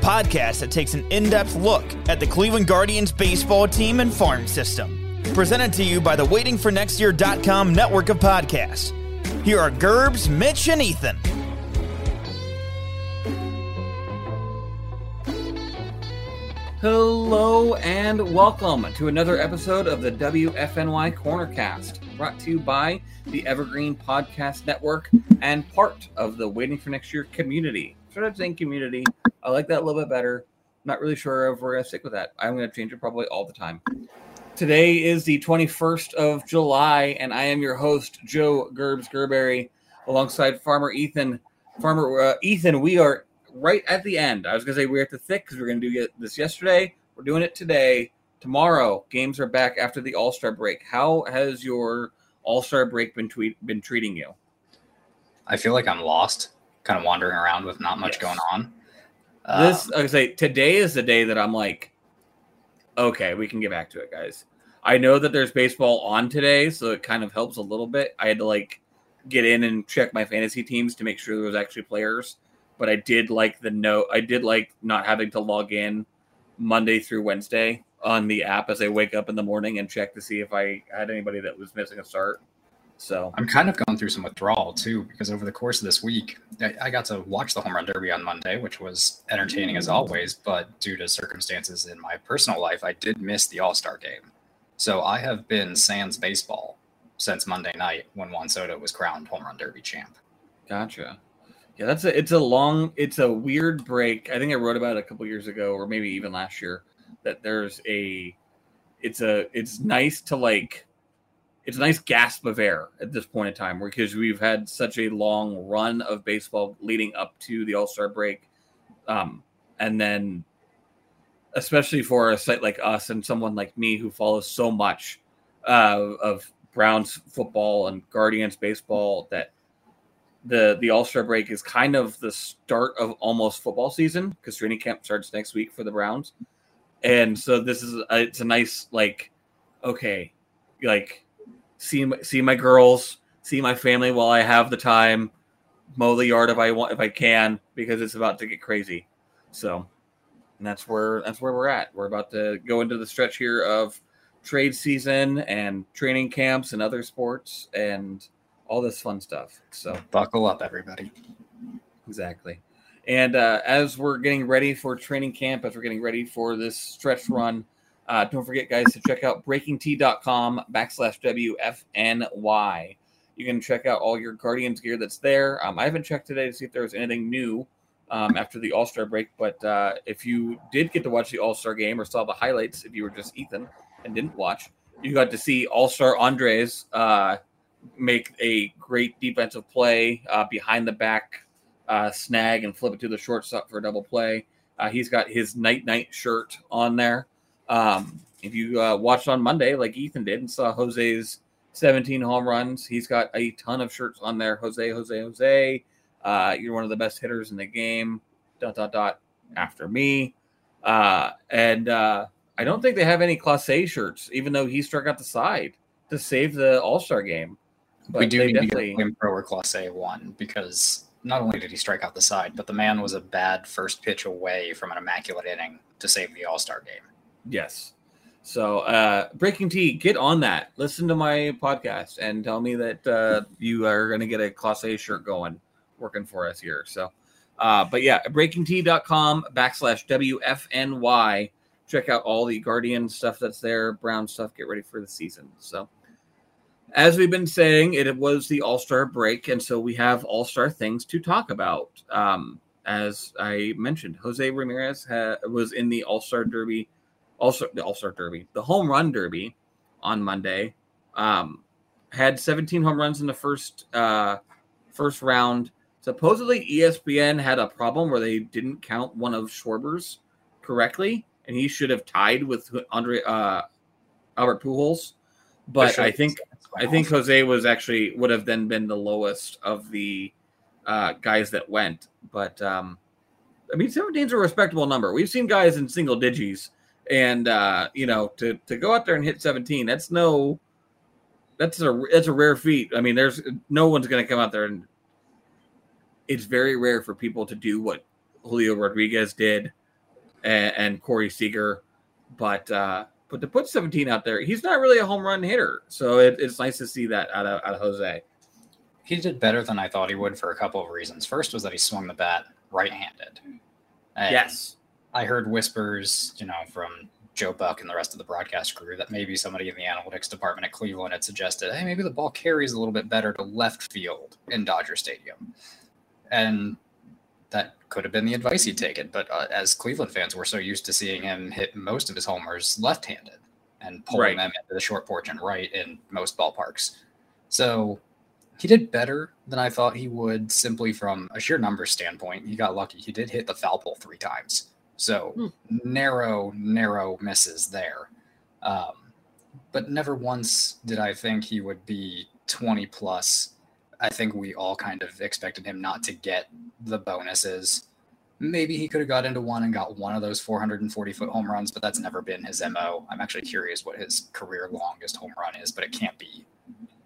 podcast that takes an in depth look at the Cleveland Guardians baseball team and farm system. Presented to you by the WaitingForNextYear.com network of podcasts. Here are Gerbs, Mitch, and Ethan. Hello and welcome to another episode of the WFNY Cornercast, brought to you by the Evergreen Podcast Network and part of the Waiting for Next Year community. Should of saying community? I like that a little bit better. Not really sure if we're gonna stick with that. I'm gonna change it probably all the time. Today is the 21st of July, and I am your host, Joe Gerbs Gerberry, alongside Farmer Ethan. Farmer uh, Ethan, we are right at the end. I was gonna say we're at the thick because we are gonna do this yesterday. We're doing it today. Tomorrow, games are back after the All Star break. How has your All Star break been tweet been treating you? I feel like I'm lost, kind of wandering around with not much yes. going on. This, um, I say, today is the day that I'm like, okay, we can get back to it, guys. I know that there's baseball on today, so it kind of helps a little bit. I had to like get in and check my fantasy teams to make sure there was actually players but I did like the note. I did like not having to log in Monday through Wednesday on the app as I wake up in the morning and check to see if I had anybody that was missing a start. So I'm kind of going through some withdrawal too because over the course of this week, I, I got to watch the home run derby on Monday, which was entertaining as mm. always. But due to circumstances in my personal life, I did miss the All Star game. So I have been sans baseball since Monday night when Juan Soto was crowned home run derby champ. Gotcha. Yeah, that's a it's a long it's a weird break. I think I wrote about it a couple years ago or maybe even last year that there's a it's a it's nice to like it's a nice gasp of air at this point in time because we've had such a long run of baseball leading up to the All-Star break. Um and then especially for a site like us and someone like me who follows so much uh, of Browns football and Guardians baseball that the the All Star break is kind of the start of almost football season because training camp starts next week for the Browns, and so this is a, it's a nice like okay, like see my, see my girls, see my family while I have the time, mow the yard if I want if I can because it's about to get crazy. So, and that's where that's where we're at. We're about to go into the stretch here of trade season and training camps and other sports and all this fun stuff. So buckle up, everybody. Exactly. And uh, as we're getting ready for training camp, as we're getting ready for this stretch run, uh, don't forget, guys, to check out breakingt.com backslash WFNY. You can check out all your Guardians gear that's there. Um, I haven't checked today to see if there was anything new um, after the All Star break, but uh, if you did get to watch the All Star game or saw the highlights, if you were just Ethan and didn't watch, you got to see All Star Andres uh, make a great defensive play uh, behind the back uh, snag and flip it to the shortstop for a double play. Uh, he's got his night night shirt on there. Um, if you uh, watched on Monday, like Ethan did, and saw Jose's 17 home runs, he's got a ton of shirts on there. Jose, Jose, Jose, uh, you're one of the best hitters in the game. Dot dot dot. After me, uh, and I don't think they have any Clase shirts, even though he struck out the side to save the All Star game. But we do need definitely... to get him pro or Clase one because not only did he strike out the side, but the man was a bad first pitch away from an immaculate inning to save the All Star game. Yes. So, uh, BreakingT, get on that. Listen to my podcast and tell me that uh, you are going to get a Clase shirt going working for us here. So, uh, but yeah, breakingt.com backslash WFNY. Check out all the Guardian stuff that's there, Brown stuff. Get ready for the season. So, as we've been saying, it was the All Star break, and so we have All Star things to talk about. Um, as I mentioned, Jose Ramirez ha- was in the All Star Derby, also the All Star Derby, the Home Run Derby on Monday. Um, had 17 home runs in the first uh, first round. supposedly ESPN had a problem where they didn't count one of Schwarber's correctly, and he should have tied with Andre uh, Albert Pujols. But Sure. I think I think Jose was actually would have then been the lowest of the uh, guys that went. But um, I mean, 17 is a respectable number. We've seen guys in single digits, and uh, you know, to to go out there and hit 17, that's no, that's a that's a rare feat. I mean, there's no one's going to come out there and it's very rare for people to do what Julio Rodriguez did and, and Corey Seager, but uh, but to put 17 out there, he's not really a home run hitter. So it, it's nice to see that out of, out of Jose. he did better than I thought he would for a couple of reasons. First was that he swung the bat right-handed. And yes. I heard whispers, you know, from Joe Buck and the rest of the broadcast crew that maybe somebody in the analytics department at Cleveland had suggested, hey, maybe the ball carries a little bit better to left field in Dodger Stadium. And that could have been the advice he'd taken. But uh, as Cleveland fans, we're so used to seeing him hit most of his homers left handed and pulling Right. them into the short porch and right in most ballparks. So he did better than I thought he would simply from a sheer numbers standpoint. He got lucky. He did hit the foul pole three times. So Hmm. narrow, narrow misses there. Um, but never once did I think he would be 20 plus. I think we all kind of expected him not to get the bonuses. Maybe he could have got into one and got one of those 440 foot home runs, but that's never been his MO. I'm actually curious what his career longest home run is, but it can't be,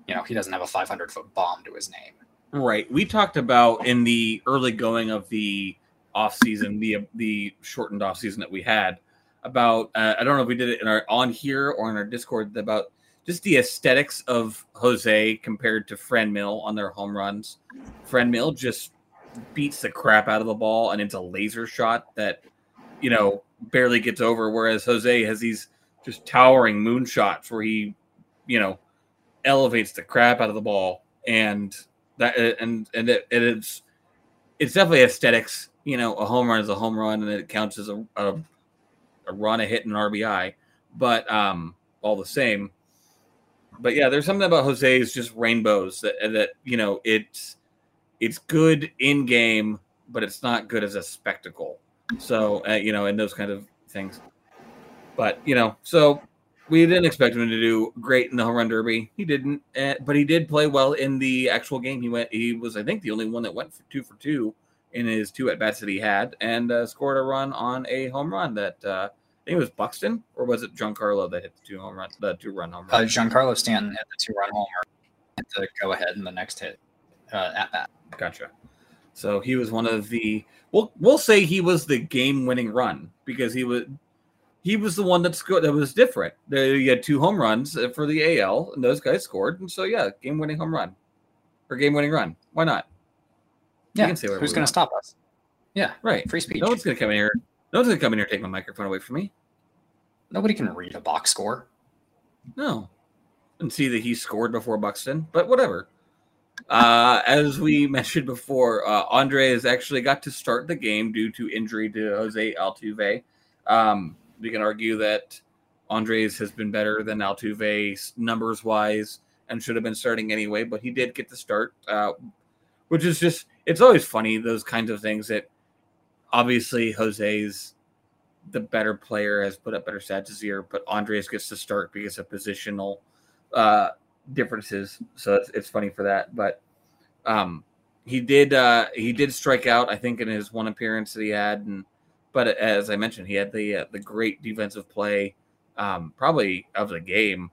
you know, he doesn't have a 500 foot bomb to his name. Right. We talked about in the early going of the off season, the the shortened off season that we had about. Uh, I don't know if we did it in our on here or in our Discord about just the aesthetics of Jose compared to Franmil on their home runs. Franmil just beats the crap out of the ball and it's a laser shot that you know barely gets over. Whereas Jose has these just towering moonshots where he, you know, elevates the crap out of the ball and that and and it, it's it's definitely aesthetics. You know, a home run is a home run, and it counts as a a, a run, a hit, and an RBI. But um, all the same. But yeah, there's something about Jose's just rainbows that that you know it's it's good in game, but it's not good as a spectacle. So uh, you know, and those kind of things. But you know, so we didn't expect him to do great in the home run derby. He didn't, uh, but he did play well in the actual game. He went. He was, I think, the only one that went for two for two in his two at bats that he had, and uh, scored a run on a home run that uh, I think it was Buxton or was it Giancarlo that hit the two home run, the two run home Uh, run. Giancarlo Stanton hit the two run homer to go ahead in the next hit uh, at bat. Gotcha. So he was one of the. We'll we'll say he was the game winning run because he was. He was the one that scored. That was different. He had two home runs uh, for the AL, and those guys scored. And so, yeah, game-winning home run or game-winning run. Why not? We Yeah, can say who's going to stop us? Yeah, Right. free speech. No one's gonna come in here. No one's gonna come in here and take my microphone away from me. Nobody can read a box score. No. And see that he scored before Buxton, but whatever. Uh, as we mentioned before, uh, Andre has actually got to start the game due to injury to Jose Altuve. Um, we can argue that Andres has been better than Altuve numbers wise and should have been starting anyway, but he did get the start, uh, which is just, it's always funny, those kinds of things that obviously Jose's the better player, has put up better stats this year, but Andres gets to start because of positional uh, differences. So it's, it's funny for that. But um, he did uh, he did strike out, I think, in his one appearance that he had, and but as I mentioned, he had the uh, the great defensive play, um, probably of the game,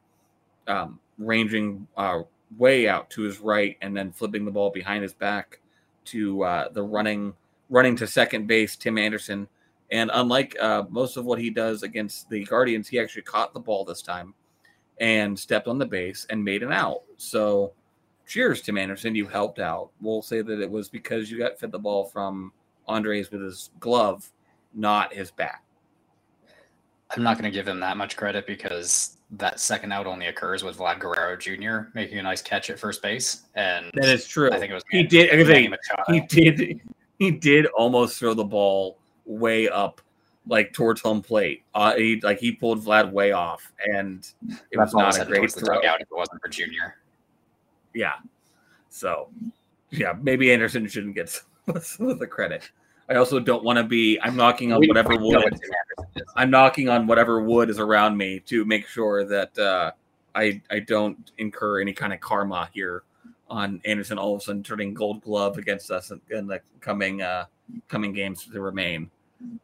um, ranging uh, way out to his right and then flipping the ball behind his back to uh, the running running to second base, Tim Anderson. And unlike uh, most of what he does against the Guardians, he actually caught the ball this time and stepped on the base and made an out. So, cheers, Tim Anderson. You helped out. We'll say that it was because you got fed the ball from Andres with his glove, not his bat. I'm not going to give him that much credit because that second out only occurs with Vlad Guerrero Jr. making a nice catch at first base, and That is true. I think it was he did. I was Manny saying, he did. He did almost throw the ball way up, like towards home plate. Uh, he like he pulled Vlad way off, and it was not a great throw. if it wasn't for Junior. Yeah. So, yeah, maybe Anderson shouldn't get some of the credit. I also don't want to be. I'm knocking on We- whatever wood. what Tim Anderson is. I'm knocking on whatever wood is around me to make sure that uh, I I don't incur any kind of karma here on Anderson all of a sudden turning Gold Glove against us in, in the coming uh, coming games to remain.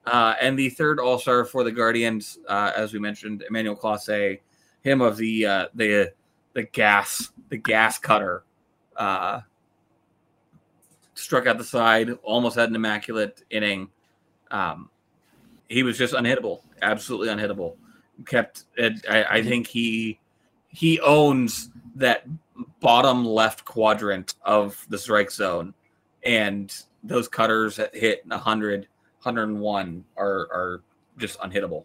Uh, and the third All Star for the Guardians, uh, as we mentioned, Emmanuel Clase, him of the uh, the the gas the gas cutter, uh, struck out the side, almost had an immaculate inning. Um, he was just unhittable, absolutely unhittable. Kept. I, I think he he owns that bottom left quadrant of the strike zone, and those cutters that hit 100, 101 are are just unhittable.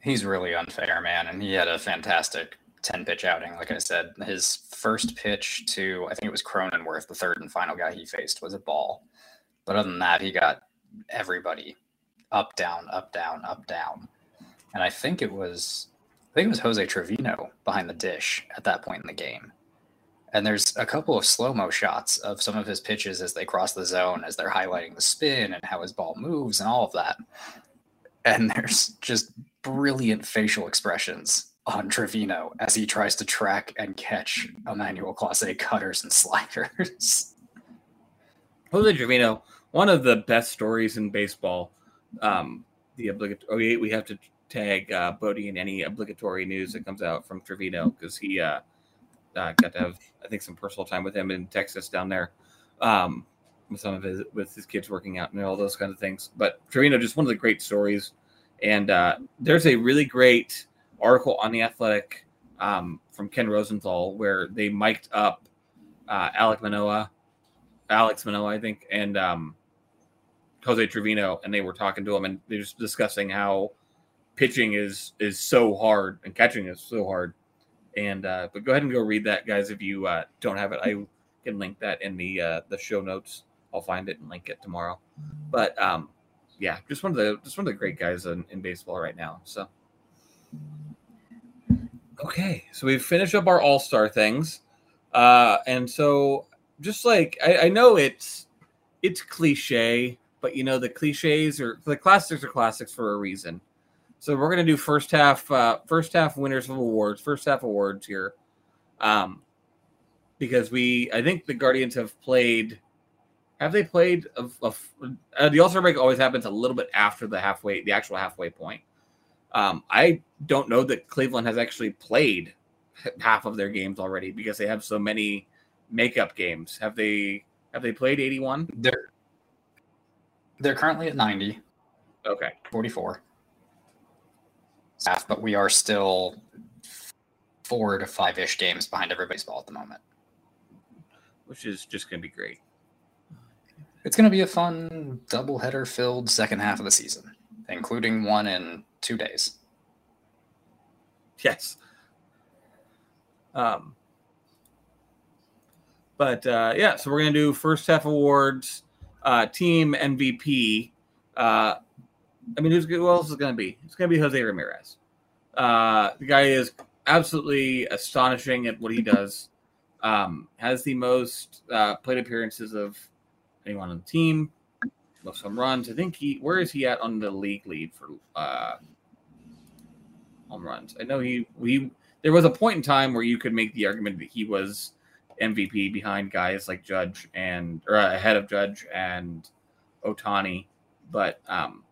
He's really unfair, man, and he had a fantastic 10 pitch outing. Like I said, his first pitch to, I think it was Cronenworth, the third and final guy he faced, was a ball. But other than that, he got everybody up, down, up, down, up, down. And I think it was, I think it was Jose Trevino behind the dish at that point in the game. And there's a couple of slow mo shots of some of his pitches as they cross the zone, as they're highlighting the spin and how his ball moves and all of that. And there's just brilliant facial expressions on Trevino as he tries to track and catch Emmanuel Clase cutters and sliders. Jose Trevino, one of the best stories in baseball. Um, the obligatory. Oh, we have to tag uh, Bodie in any obligatory news that comes out from Trevino because he uh, uh, got to have, I think, some personal time with him in Texas down there, um, with some of his with his kids working out and all those kind of things. But Trevino, just one of the great stories. And uh, there's a really great article on the Athletic um, from Ken Rosenthal where they mic'd up uh, Alek Manoah Alex Manoah, I think, and um, Jose Trevino, and they were talking to him, and they're just discussing how pitching is is so hard and catching is so hard. And uh, but go ahead and go read that, guys. If you uh, don't have it, I can link that in the uh, the show notes. I'll find it and link it tomorrow. But um, yeah, just one of the just one of the great guys in, in baseball right now. So okay, so we've finished up our All Star things, uh, and so just like I, I know it's it's cliche, but you know the cliches or the classics are classics for a reason. So we're gonna do first half uh, first half winners of awards, first half awards here, um, because we I think the Guardians have played. Have they played? A, uh, the All Star break always happens a little bit after the halfway, the actual halfway point. Um, I don't know that Cleveland has actually played half of their games already because they have so many makeup games. Have they have they played 81? They're they're currently at 90, Okay. 44 staff, but we are still four to five ish games behind everybody's ball at the moment. Which is just going to be great. It's going to be a fun doubleheader filled second half of the season, including one in two days. Yes. Um but uh yeah, so we're to do first half awards, uh team MVP. Uh I mean, who's who else is to be? It's to be Jose Ramirez. Uh the guy is absolutely astonishing at what he does. Um has the most uh plate appearances of anyone on the team. Most home runs. I think he where is he at on the league lead for uh home runs. I know he we there was a point in time where you could make the argument that he was MVP behind guys like Judge and or uh, ahead of Judge and Ohtani, but um,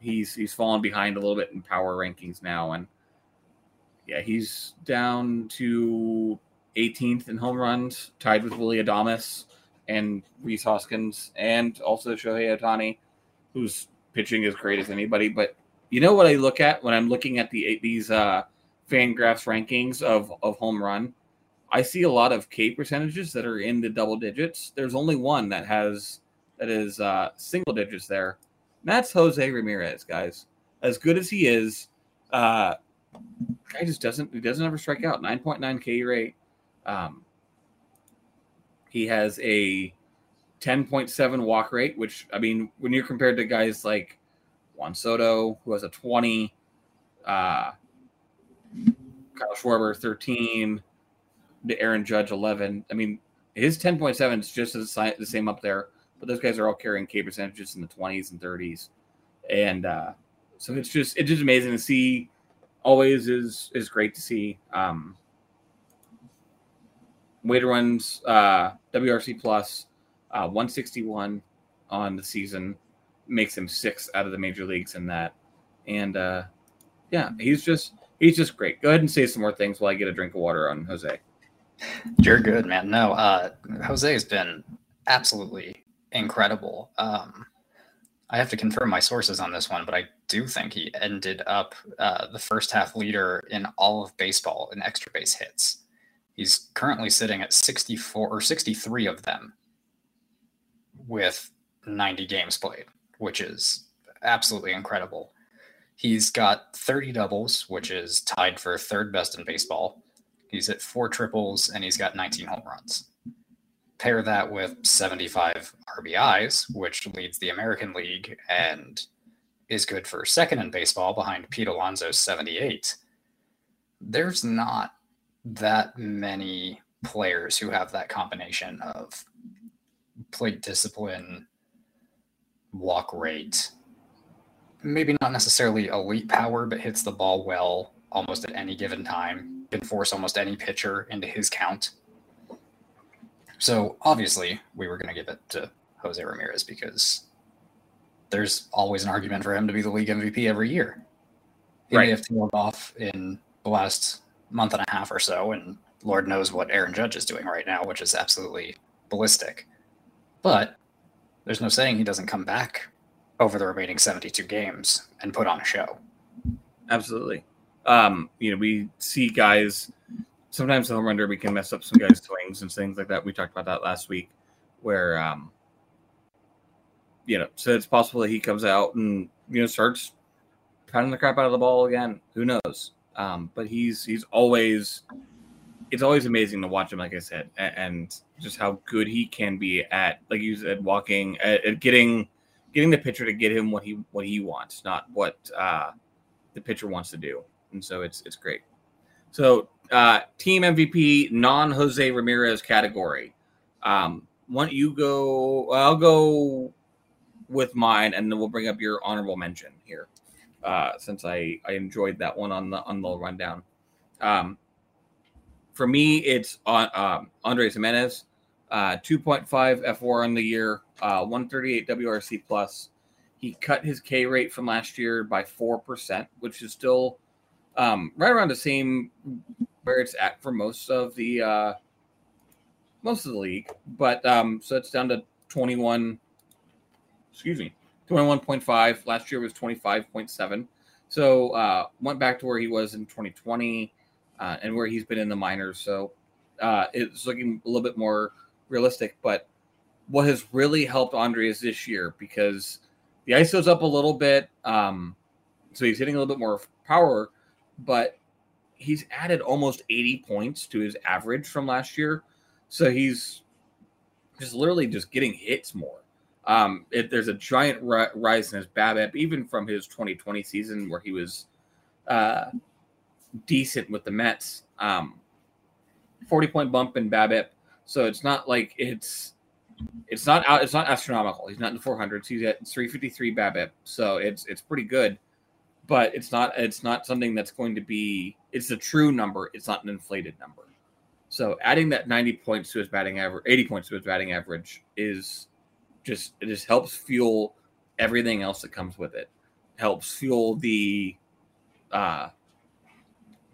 he's he's fallen behind a little bit in power rankings now, and yeah, he's down to 18th in home runs, tied with Willy Adames and Rhys Hoskins, and also Shohei Ohtani, who's pitching as great as anybody, but you know what I look at when I'm looking at the these uh, Fangraphs rankings of of home run? I see a lot of K percentages that are in the double digits. There's only one that has that is uh, single digits there. And that's Jose Ramirez, guys. As good as he is, uh, guy just doesn't he doesn't ever strike out. 9.9 K rate. Um, he has a 10.7 walk rate, which I mean, when you're compared to guys like Juan Soto, who has a 20, uh, Kyle Schwarber 13, the Aaron Judge 11. I mean, his 10.7 is just the same up there, but those guys are all carrying K percentages in the 20s and 30s. And uh, so it's just it's just amazing to see. Always is is great to see. Um, Wader runs uh, WRC plus uh, 161 on the season, makes him six out of the major leagues in that. And uh, yeah, he's just he's just great. Go ahead and say some more things while I get a drink of water on Jose. You're good, man. No, uh, Jose has been absolutely incredible. Um, I have to confirm my sources on this one, but I do think he ended up uh, the first half leader in all of baseball in extra base hits. He's currently sitting at 64 or 63 of them with 90 games played, which is absolutely incredible. He's got 30 doubles, which is tied for third best in baseball. He's at four triples and he's got 19 home runs. Pair that with 75 RBIs, which leads the American League and is good for second in baseball behind Pete Alonso's 78. There's not that many players who have that combination of plate discipline, walk rate, maybe not necessarily elite power, but hits the ball well almost at any given time, can force almost any pitcher into his count. So obviously, we were going to give it to Jose Ramirez because there's always an argument for him to be the league MVP every year. He right. may have tailed off in the last month and a half or so, and Lord knows what Aaron Judge is doing right now, which is absolutely ballistic. But there's no saying he doesn't come back over the remaining 72 games and put on a show. Absolutely. Um, you know, we see guys sometimes the home run derby can mess up some guys' swings and things like that. We talked about that last week, where um, you know, so it's possible that he comes out and you know starts pounding the crap out of the ball again. Who knows? Um, but he's he's always it's always amazing to watch him, like I said, and, just how good he can be at, like you said, walking at, at, getting getting the pitcher to get him what he what he wants, not what uh, the pitcher wants to do. And so it's it's great. So uh, team MVP non Jose Ramirez category. Um, you go? I'll go with mine, and then we'll bring up your honorable mention here uh, since I, I enjoyed that one on the on the rundown. Um, for me, it's on um, Andres Gimenez, uh, 2.5 fWAR on the year, uh, 138 WRC plus. He cut his K rate from last year by four percent, which is still um, right around the same where it's at for most of the uh, most of the league. But um, so it's down to 21. Excuse me, 21.5. Last year was 25.7. So uh, went back to where he was in 2020 uh, and where he's been in the minors. So uh, it's looking a little bit more realistic. But what has really helped Andres this year because the ISO's up a little bit. Um, so he's hitting a little bit more power, but he's added almost 80 points to his average from last year. So he's just literally just getting hits more. Um, it, there's a giant ri- rise in his BABIP, even from his 2020 season where he was uh, decent with the Mets. Um, 40 point bump in BABIP, so it's not like it's it's not out. It's not astronomical. He's not in the 400s. He's at 353 BABIP, so it's it's pretty good. But it's not it's not something that's going to be. It's a true number. It's not an inflated number. So adding that 90 points to his batting average, 80 points to his batting average is just it just helps fuel everything else that comes with it. Helps fuel the uh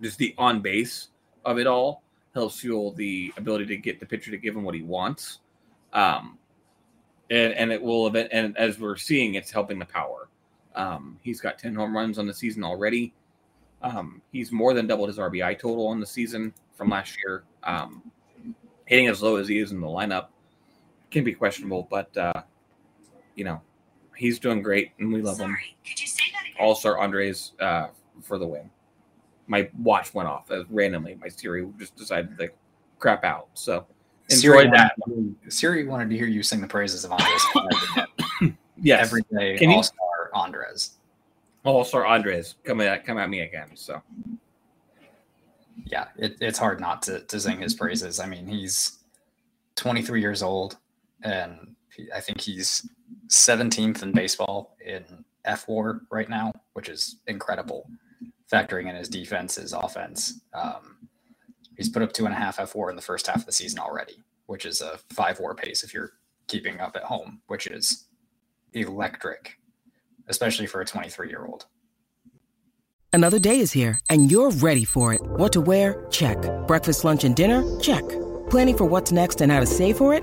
just the on base of it all. Helps fuel the ability to get the pitcher to give him what he wants. Um and, and it will event and as we're seeing it's helping the power. Um he's got 10 home runs on the season already. Um he's more than doubled his RBI total on the season from last year. Um hitting as low as he is in the lineup can be questionable, but uh, you know, he's doing great and we love Sorry, him. Could you say that again? All star Andres uh, for the win. My watch went off uh, randomly. My Siri just decided to crap out. So enjoy Siri that. Wanted, Siri wanted to hear you sing the praises of Andres. yes, every day. Can All star Andres. All star Andres come at come at me again. So yeah, it, it's hard not to to sing his praises. I mean, he's 23 years old, and I think he's 17th in baseball in fWAR right now, which is incredible, factoring in his defense, his offense. Um, he's put up two and a half fWAR in the first half of the season already, which is a five WAR pace if you're keeping up at home, which is electric, especially for a 23 year old. Another day is here, and you're ready for it. What to wear? Check. Breakfast, lunch, and dinner? Check. Planning for what's next and how to save for it?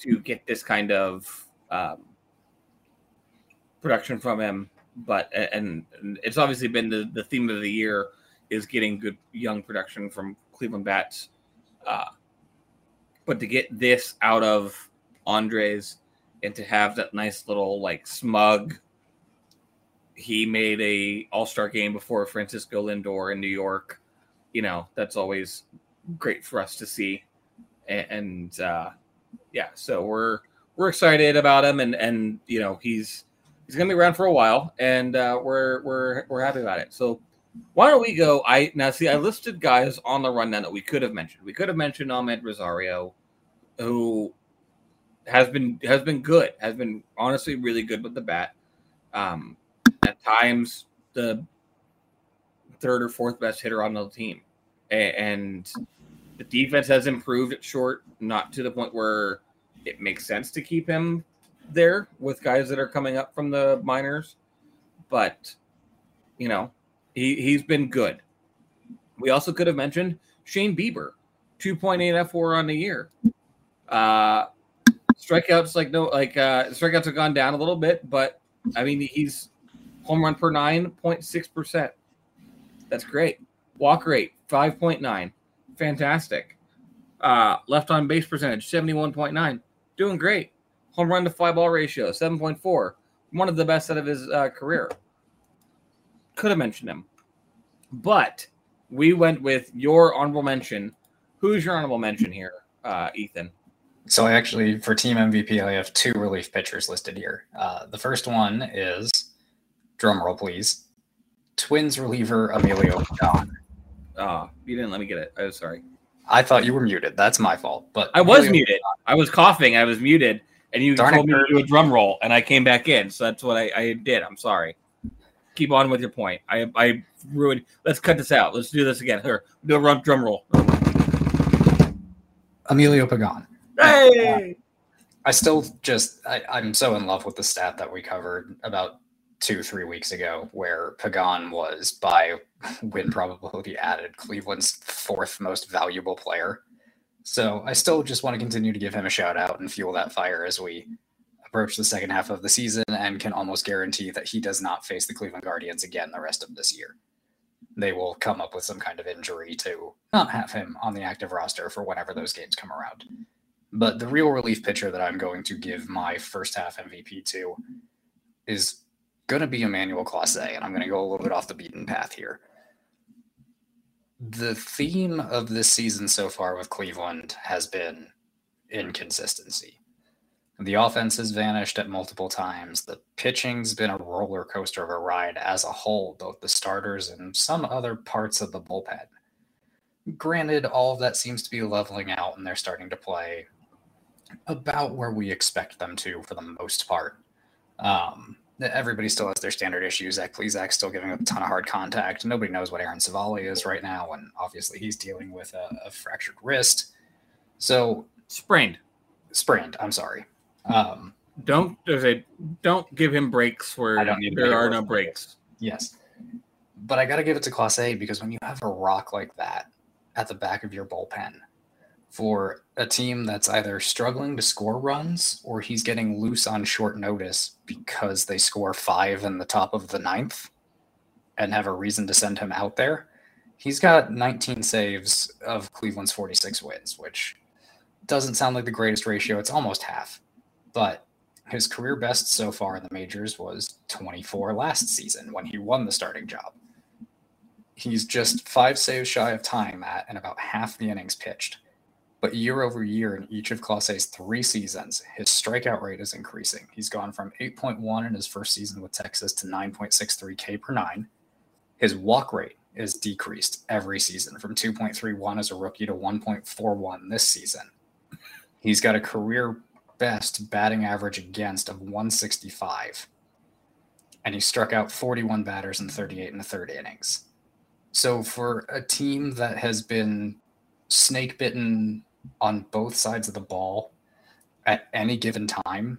to get this kind of um, production from him. But and, and it's obviously been the, the theme of the year is getting good young production from Cleveland bats. Uh, but to get this out of Andres and to have that nice little like smug, he made a All Star game before Francisco Lindor in New York. You know that's always great for us to see, and, and uh, yeah, so we're we're excited about him, and and you know he's he's gonna be around for a while, and uh, we're we're we're happy about it. So why don't we go? I now see I listed guys on the rundown that we could have mentioned. We could have mentioned Amed Rosario, who has been has been good, has been honestly really good with the bat. Um, at times the third or fourth best hitter on the team, and the defense has improved at short, not to the point where it makes sense to keep him there with guys that are coming up from the minors, but you know he he's been good. We also could have mentioned Shane Bieber, two point eight fWAR on the year. Uh, strikeouts like no like uh, strikeouts have gone down a little bit, but I mean he's home run per nine point six percent. That's great. Walk rate five point nine, fantastic. Uh, left on base percentage seventy one point nine, doing great. Home run to fly ball ratio seven point four, one of the best out of his uh, career. Could have mentioned him, but we went with your honorable mention. Who's your honorable mention here, uh, Ethan? So I actually, for team MVP, I have two relief pitchers listed here. Uh, the first one is, drum roll please, Twins reliever Emilio Pagan. Oh, you didn't let me get it. I'm sorry. I thought you were muted. That's my fault. But I was Emilio- muted. I was coughing. I was muted, and you Darn told me to do a drum roll, and I came back in. So that's what I, I did. I'm sorry. Keep on with your point. I I ruined. Let's cut this out. Let's do this again. Here, do a run, drum roll. Emilio Pagan. Hey! I still just I, I'm so in love with the stat that we covered about two three weeks ago, where Pagan was by win probability added Cleveland's fourth most valuable player. So I still just want to continue to give him a shout out and fuel that fire as we approach the second half of the season, and can almost guarantee that he does not face the Cleveland Guardians again the rest of this year. They will come up with some kind of injury to not have him on the active roster for whenever those games come around. But the real relief pitcher that I'm going to give my first half MVP to is going to be Emmanuel Clase, and I'm going to go a little bit off the beaten path here. The theme of this season so far with Cleveland has been inconsistency. The offense has vanished at multiple times. The pitching's been a roller coaster of a ride as a whole, both the starters and some other parts of the bullpen. Granted, all of that seems to be leveling out, and they're starting to play about where we expect them to for the most part. Um, everybody still has their standard issues. Zach Plesac's still giving up a ton of hard contact. Nobody knows what Aaron Civale is right now, and obviously he's dealing with a, a fractured wrist. So Sprained. sprained. I'm sorry. Um, Don't there's a don't give him breaks where I don't need there are no breaks. Yes. But I got to give it to Clase because when you have a rock like that at the back of your bullpen for a team that's either struggling to score runs or he's getting loose on short notice because they score five in the top of the ninth and have a reason to send him out there, he's got 19 saves of Cleveland's 46 wins, which doesn't sound like the greatest ratio. It's almost half, but his career best so far in the majors was 24 last season when he won the starting job. He's just five saves shy of tying that and about half the innings pitched. But year over year in each of Clase's three seasons, his strikeout rate is increasing. He's gone from 8.1 in his first season with Texas to 9.63 K per nine. His walk rate is decreased every season from 2.31 as a rookie to 1.41 this season. He's got a career best batting average against of 165. And he struck out 41 batters in 38 in the third innings. So for a team that has been snake bitten on both sides of the ball at any given time,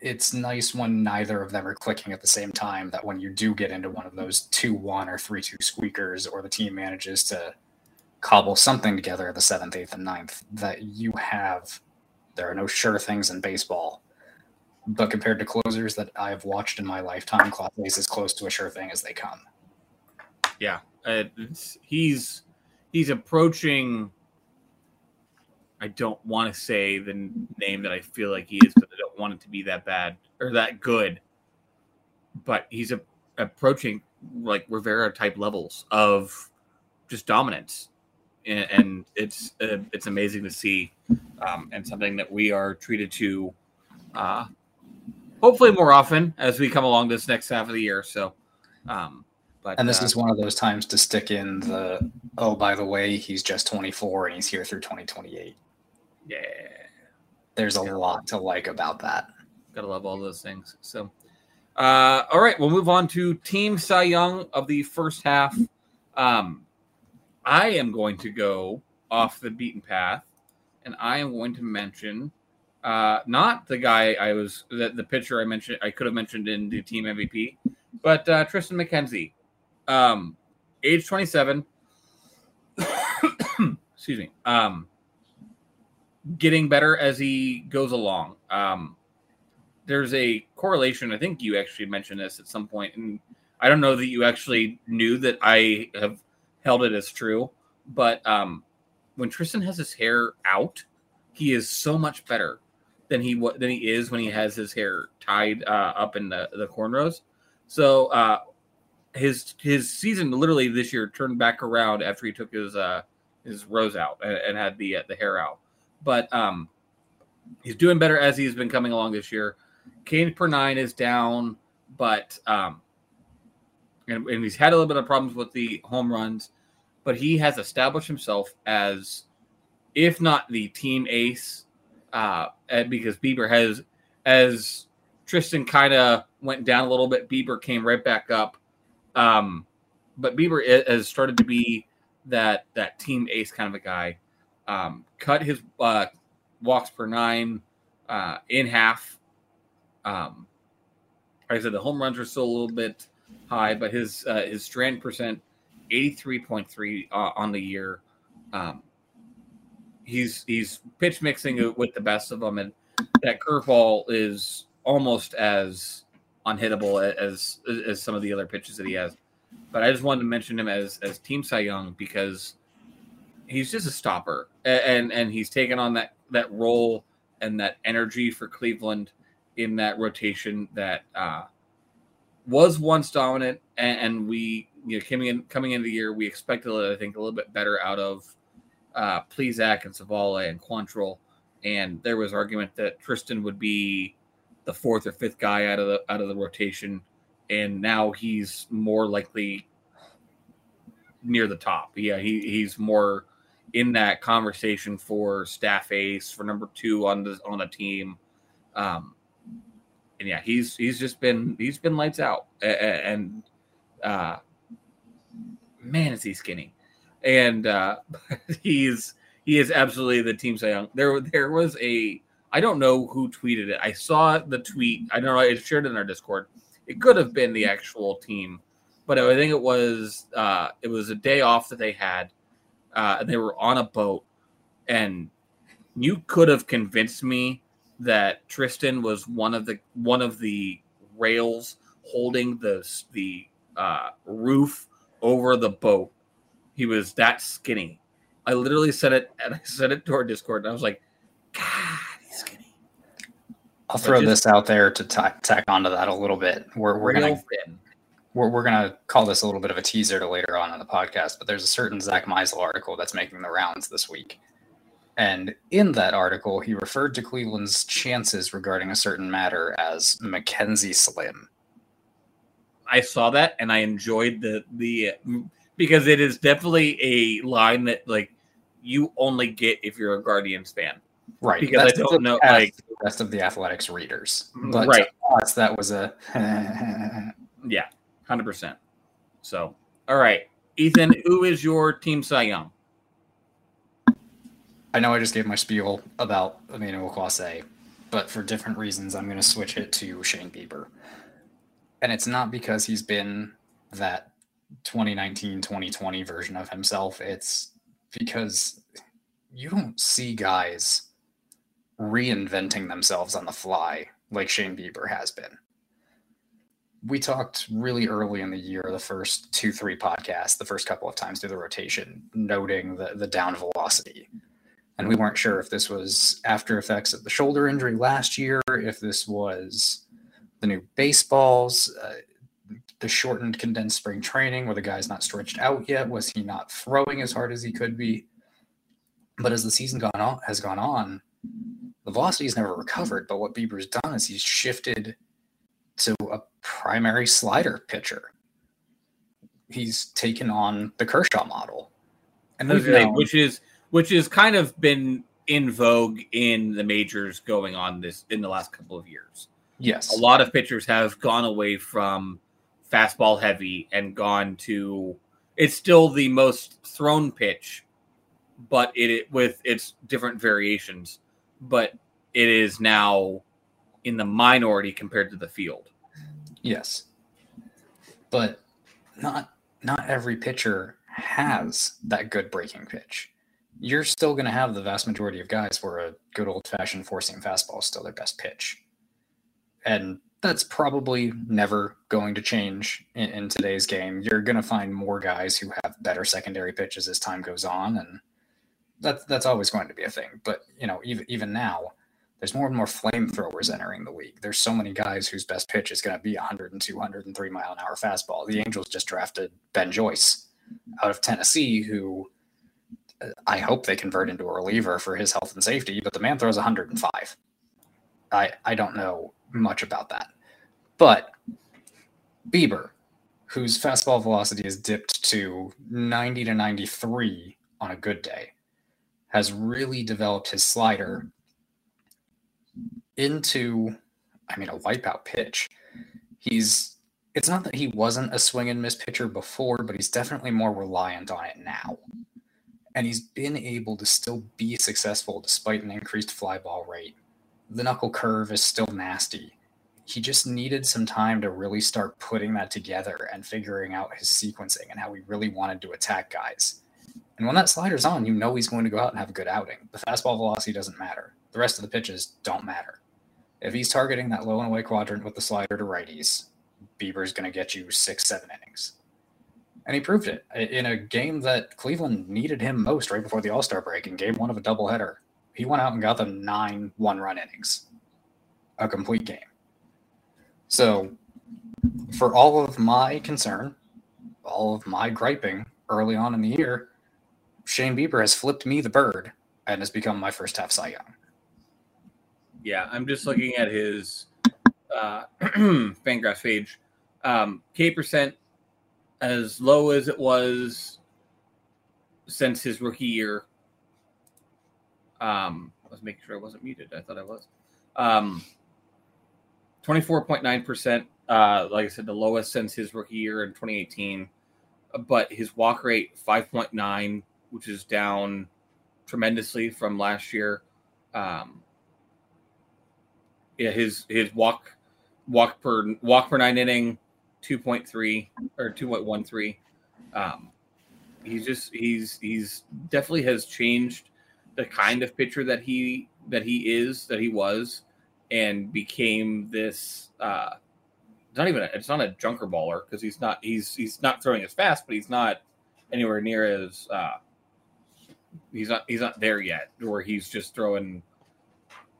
it's nice when neither of them are clicking at the same time that when you do get into one of those 2 1 or 3 2 squeakers, or the team manages to cobble something together the seventh, eighth, and ninth, that you have. There are no sure things in baseball. But compared to closers that I've watched in my lifetime, Clase is as close to a sure thing as they come. Yeah, he's he's approaching I don't want to say the name that I feel like he is because I don't want it to be that bad or that good. But he's a, approaching like Rivera type levels of just dominance, and, and it's uh, it's amazing to see, um, and something that we are treated to, uh, hopefully more often as we come along this next half of the year. So, um, but, and this uh, is one of those times to stick in the oh by the way he's just 24 and he's here through 2028 yeah. There's a lot to like about that. Gotta love all those things. So, uh, all right, we'll move on to Team Cy Young of the first half. Um, I am going to go off the beaten path, and I am going to mention uh, not the guy I was the, the pitcher I mentioned I could have mentioned in the team MVP, but uh, Triston McKenzie, um, age 27. Excuse me. Um, getting better as he goes along. Um, there's a correlation. I think you actually mentioned this at some point, and I don't know that you actually knew that I have held it as true. But um, when Triston has his hair out, he is so much better than he than he is when he has his hair tied uh, up in the, the cornrows. So uh, his his season literally this year turned back around after he took his uh, his rows out and, and had the uh, the hair out but um, he's doing better as he's been coming along this year. K per nine is down, but um, and, and he's had a little bit of problems with the home runs, but he has established himself as, if not the team ace, uh, because Bieber has, as Triston kind of went down a little bit, Bieber came right back up. Um, but Bieber has started to be that that team ace kind of a guy um, cut his uh, walks per nine uh, in half. Um, like I said, the home runs are still a little bit high, but his uh, his strand percent eighty three point three uh, on the year. Um, he's he's pitch mixing with the best of them, and that curveball is almost as unhittable as as some of the other pitches that he has. But I just wanted to mention him as as Team Cy Young because he's just a stopper, and and he's taken on that that role and that energy for Cleveland in that rotation that uh, was once dominant, and, and, we you know coming in coming into the year we expected I think a little bit better out of uh, Plesac and Civale and Quantrill, and there was argument that Triston would be the fourth or fifth guy out of the out of the rotation, and now he's more likely near the top. Yeah, he he's more in that conversation for staff ace for number two on the on the team. Um, and yeah, he's he's just been he's been lights out, and uh, man, is he skinny, and uh, he's he is absolutely the team Young. There there was a I don't know who tweeted it. I saw the tweet. I don't know. I shared in our Discord. It could have been the actual team, but I think it was uh, it was a day off that they had uh, they were on a boat, and you could have convinced me that Triston was one of the one of the rails holding the the uh, roof over the boat. He was that skinny, I literally said it and I said it to our Discord and I was like, God, he's skinny. I'll throw just- this out there to ta- tack onto that a little bit. We're we're gonna thin. We're, we're gonna call this a little bit of a teaser to later on in the podcast. But there's a certain Zach Meisel article that's making the rounds this week, and in that article, he referred to Cleveland's chances regarding a certain matter as McKenzie Slim. I saw that and I enjoyed the the because it is definitely a line that like you only get if you're a Guardians fan. Right, Because I don't know, like- the rest of the athletics readers, mm, but Right. to us, that was a Yeah, hundred percent. So, all right, Ethan, who is your team Cy Young? I know I just gave my spiel about Emmanuel Clase, but for different reasons, I'm going to switch it to Shane Bieber. And it's not because he's been that 2019 2020 version of himself. It's because you don't see guys reinventing themselves on the fly like Shane Bieber has been. We talked really early in the year, the first two, three podcasts, the first couple of times through the rotation, noting the, the down velocity and we weren't sure if this was after effects of the shoulder injury last year, if this was the new baseballs, uh, the shortened condensed spring training where the guy's not stretched out yet. Was he not throwing as hard as he could be? But as the season gone on, has gone on, the velocity's never recovered. But what Bieber's done is he's shifted to a primary slider pitcher. He's taken on the Kershaw model. And We've those are- known- which is which is kind of been in vogue in the majors going on this in the last couple of years. Yes. A lot of pitchers have gone away from fastball heavy and gone to it's still the most thrown pitch, but it, it with its different variations, but it is now in the minority compared to the field. Yes. But not not every pitcher has that good breaking pitch. You're still going to have the vast majority of guys where a good old fashioned four seam fastball is still their best pitch. And that's probably never going to change in, in today's game. You're going to find more guys who have better secondary pitches as time goes on. And that's, that's always going to be a thing. But, you know, even, even now, there's more and more flamethrowers entering the league. There's so many guys whose best pitch is going to be 100 and 203 mile an hour fastball. The Angels just drafted Ben Joyce out of Tennessee, who uh, I hope they convert into a reliever for his health and safety, but the man throws 105. I, I don't know much about that. But Bieber, whose fastball velocity has dipped to 90 to 93 on a good day, has really developed his slider into, I mean, a wipeout pitch. He's, it's not that he wasn't a swing and miss pitcher before, but he's definitely more reliant on it now. And he's been able to still be successful despite an increased fly ball rate. The knuckle curve is still nasty. He just needed some time to really start putting that together and figuring out his sequencing and how he really wanted to attack guys. And when that slider's on, you know he's going to go out and have a good outing. The fastball velocity doesn't matter. The rest of the pitches don't matter. If he's targeting that low and away quadrant with the slider to righties, Bieber's going to get you six, seven innings. And he proved it in a game that Cleveland needed him most right before the All Star break in game one of a doubleheader. He went out and got them nine one run innings, a complete game. So, for all of my concern, all of my griping early on in the year, Shane Bieber has flipped me the bird and has become my first half Cy Young. Yeah, I'm just looking at his uh, Fangraphs page. Um, K percent as low as it was since his rookie year. Um, I was making sure I wasn't muted. I thought I was. Um, 24.9%. Uh, like I said, the lowest since his rookie year in 2018. But his walk rate, 5.9, which is down tremendously from last year. Um, yeah, his his walk walk per walk per nine inning, two point three or two point one three. Um, he's just he's he's definitely has changed the kind of pitcher that he that he is that he was, and became this. Uh, not even a, it's not a junker baller because he's not he's he's not throwing as fast, but he's not anywhere near as uh, he's not he's not there yet where he's just throwing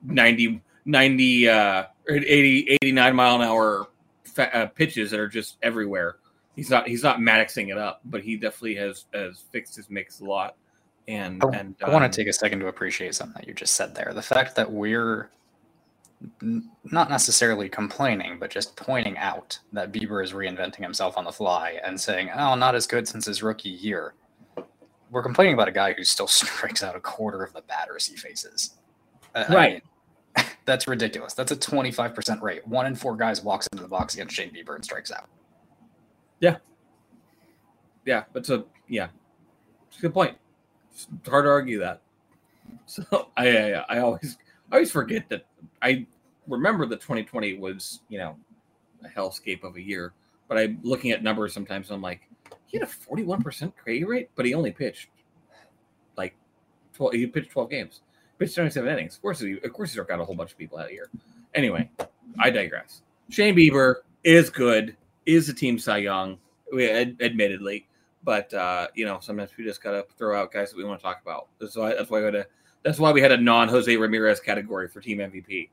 90 90 uh 80 89 mile an hour fa- uh, pitches that are just everywhere he's not he's not maxing it up but he definitely has has fixed his mix a lot and I, and I want to take a second to appreciate something that you just said there. The fact that we're n- not necessarily complaining, but just pointing out that Bieber is reinventing himself on the fly and saying, "Oh, not as good since his rookie year." We're complaining about a guy who still strikes out a quarter of the batters he faces. I- I Right. mean, that's ridiculous. That's a twenty-five percent rate. One in four guys walks into the box against Shane Bieber and strikes out. yeah Yeah, but so yeah it's a good point it's hard to argue that so i i, I always I always forget that i remember that 2020 was you know a hellscape of a year but i'm looking at numbers sometimes and i'm like he had a 41% K rate but he only pitched like 12 he pitched 12 games pitched 27 innings of course he of course he struck out a whole bunch of people out here anyway i digress shane bieber is good is a team cy young ad- admittedly but uh, you know, sometimes we just gotta throw out guys that we want to talk about. That's why that's why we had a that's why we had a non Jose Ramirez category for team MVP.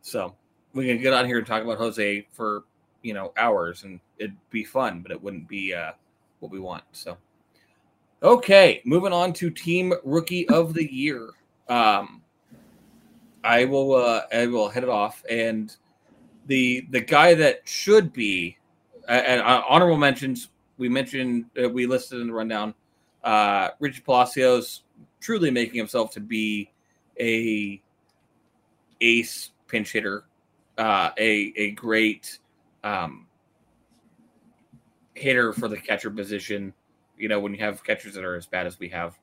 So we can get on here and talk about Jose for you know hours, and it'd be fun, but it wouldn't be uh, what we want. So okay, moving on to team rookie of the year. Um, I will uh, I will head it off, and the the guy that should be and uh, honorable mentions we mentioned uh, we listed in the rundown uh richie palacios truly making himself to be a ace pinch hitter uh a a great um hitter for the catcher position you know when you have catchers that are as bad as we have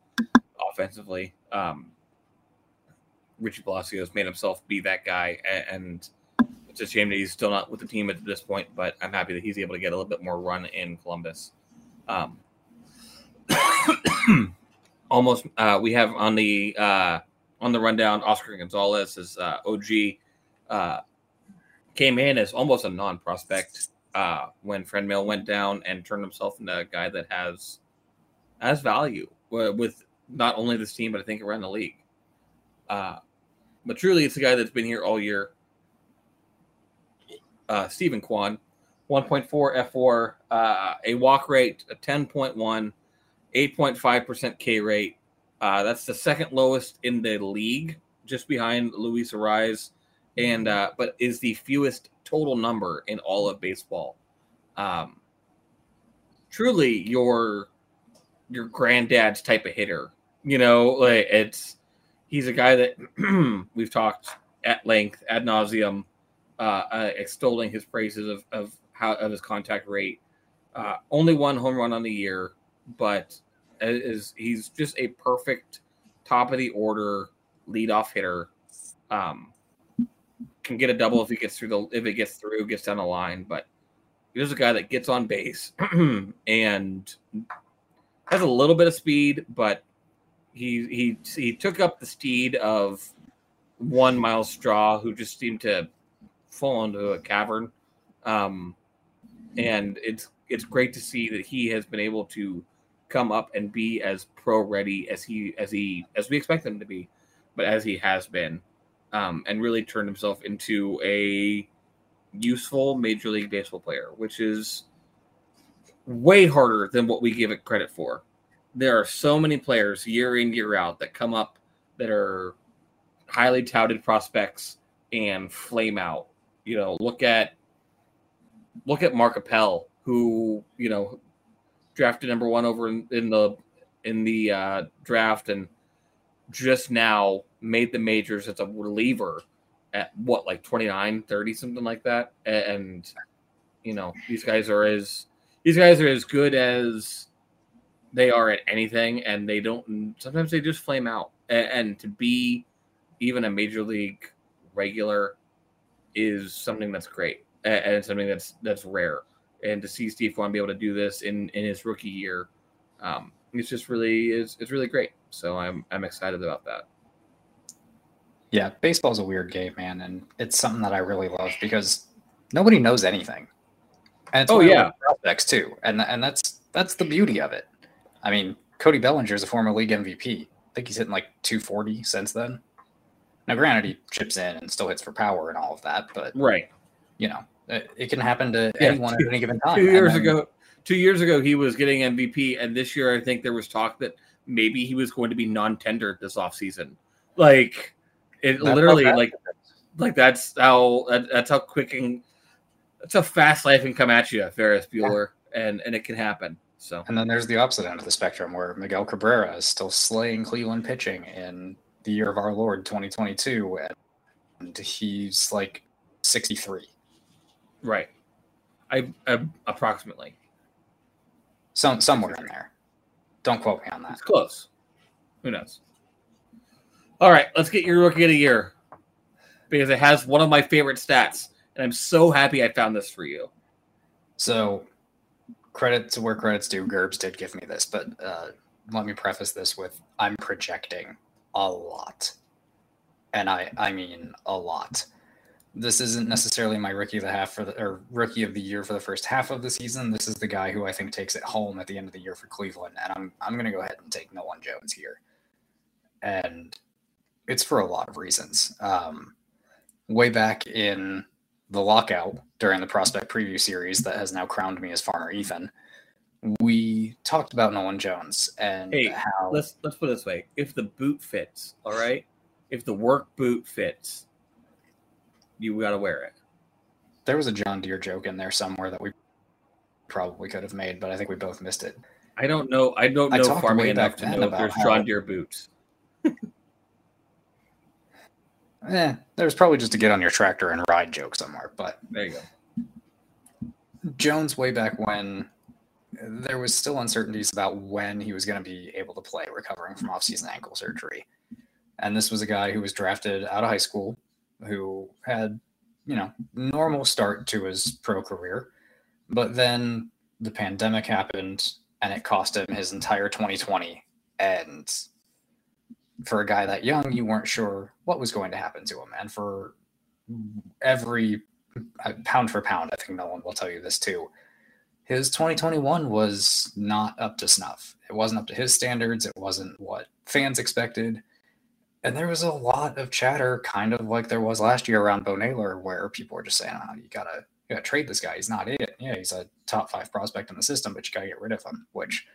offensively. Um richie palacios made himself be that guy and it's a shame that he's still not with the team at this point, but I'm happy that he's able to get a little bit more run in Columbus. Um, almost, uh, we have on the uh, on the rundown. Oscar Gonzalez is uh, OG uh, came in as almost a non prospect uh, when Franmil went down and turned himself into a guy that has has value uh, with not only this team but I think around the league. Uh, but truly, it's a guy that's been here all year uh, Steven Kwan, 1.4 fWAR, uh, a walk rate of 10.1, 8.5% K rate. Uh, that's the second lowest in the league, just behind Luis Arraez, and uh, but is the fewest total number in all of baseball. Um, truly, your your granddad's type of hitter. You know, like it's he's a guy that we've talked at length ad nauseum uh, uh, extolling his praises of, of how of his contact rate. Uh, only one home run on the year, but is he's just a perfect top of the order leadoff hitter. Um, can get a double if he gets through the if it gets through gets down the line, but he's a guy that gets on base and has a little bit of speed, but he he he took up the steed of one Myles Straw, who just seemed to fall into a cavern. Um, and it's it's great to see that he has been able to come up and be as pro ready as he as he as we expect him to be, but as he has been, um, and really turned himself into a useful major league baseball player, which is way harder than what we give it credit for. There are so many players year in year out that come up that are highly touted prospects and flame out. You know, look at look at Mark Appel, who you know drafted number one over in, in the in the uh, draft and just now made the majors as a reliever at what like 29 30 something like that. And you know these guys are as these guys are as good as they are at anything and they don't sometimes they just flame out and, and to be even a major league regular is something that's great and it's something that's that's rare. And to see Steve Kwan be able to do this in in his rookie year, um, it's just really is it's really great. So I'm I'm excited about that. Yeah, baseball's a weird game, man, and it's something that I really love because nobody knows anything. And it's Oh, one of the yeah. prospects too, and and that's that's the beauty of it. I mean, Cody Bellinger is a former league MVP. I think he's hitting like 240 since then. Now, granted, he chips in and still hits for power and all of that, but Right. you know, it, it can happen to Yeah, anyone two- at any given time. Two years then- ago, two years ago, he was getting MVP, and this year, I think there was talk that maybe he was going to be non-tendered this offseason. Like it literally, like like that's how that, that's how quick and that's how fast life can come at you, Ferris Bueller, and and it can happen. So And then there's the opposite end of the spectrum where Miguel Cabrera is still slaying Cleveland pitching in the year of our Lord 2022, and he's like 63. right, I, I approximately Some somewhere in there. Don't quote me on that. it's close. Who knows? All right, let's get your rookie of the year because it has one of my favorite stats, and I'm so happy I found this for you. So, credit to where credit's due. Gerbs did give me this, but uh, let me preface this with I'm projecting a lot, and I I mean a lot. This isn't necessarily my rookie of the half for the or rookie of the year for the first half of the season. This is the guy who I think takes it home at the end of the year for Cleveland, and I'm I'm gonna go ahead and take Nolan Jones here, and it's for a lot of reasons. Um, way back in the lockout during the prospect preview series that has now crowned me as Farmer Ethan, we talked about Nolan Jones and Hey, how Let's let's put it this way: if the boot fits, all right, if the work boot fits, you got to wear it. there was a John Deere joke in there somewhere that we probably could have made, but I think we both missed it. I don't know. I don't know talked farming enough to know if there's John Deere boots. Eh, there's probably just a get on your tractor and ride joke somewhere, but There you go. Jones way back when there was still uncertainties about when he was going to be able to play recovering from off-season ankle surgery. And this was a guy who was drafted out of high school who had, you know, normal start to his pro career. But then the pandemic happened and it cost him his entire 2020 and for a guy that young, you weren't sure what was going to happen to him. And for every uh, pound for pound, I think no one will tell you this too. His 2021 was not up to snuff. It wasn't up to his standards. It wasn't what fans expected. And there was a lot of chatter, kind of like there was last year around Bo Naylor, where people were just saying, oh, you gotta you gotta trade this guy. He's not it. Yeah, he's a top five prospect in the system, but you gotta get rid of him. Which,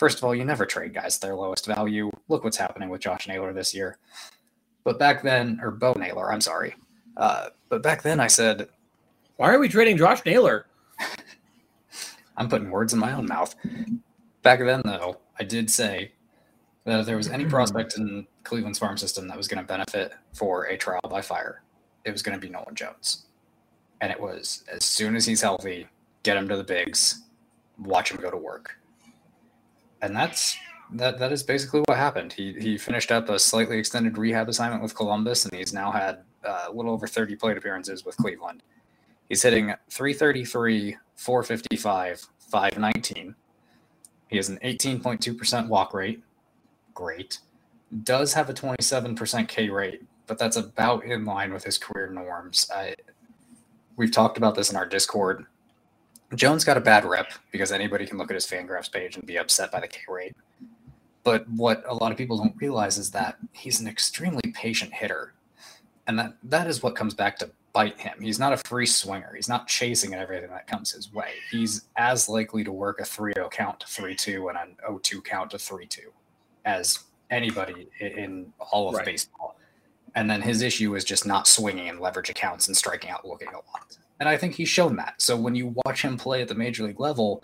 first of all, you never trade guys at their lowest value. Look what's happening with Josh Naylor this year. But back then, or Bo Naylor, I'm sorry. Uh, but back then, I said, Why are we trading Josh Naylor? I'm putting words in my own mouth. Back then, though, I did say that if there was any prospect in Cleveland's farm system that was going to benefit for a trial by fire, it was going to be Nolan Jones. And it was as soon as he's healthy, get him to the bigs, watch him go to work. And that's that. That is basically what happened. He he finished up a slightly extended rehab assignment with Columbus, and he's now had uh, a little over 30 plate appearances with Cleveland. He's hitting 333, 455, 519. He has an 18.2% walk rate. Great. Does have a 27% K rate, but that's about in line with his career norms. I, we've talked about this in our Discord. Jones got a bad rep because anybody can look at his Fangraphs page and be upset by the K rate. But what a lot of people don't realize is that he's an extremely patient hitter. And that, that is what comes back to bite him. He's not a free swinger. He's not chasing at everything that comes his way. He's as likely to work a 3-0 count to 3-2 and an 0-2 count to 3-2 as anybody in all of Right. baseball. And then his issue is just not swinging in leverage accounts and striking out looking a lot. And I think he's shown that. So when you watch him play at the major league level,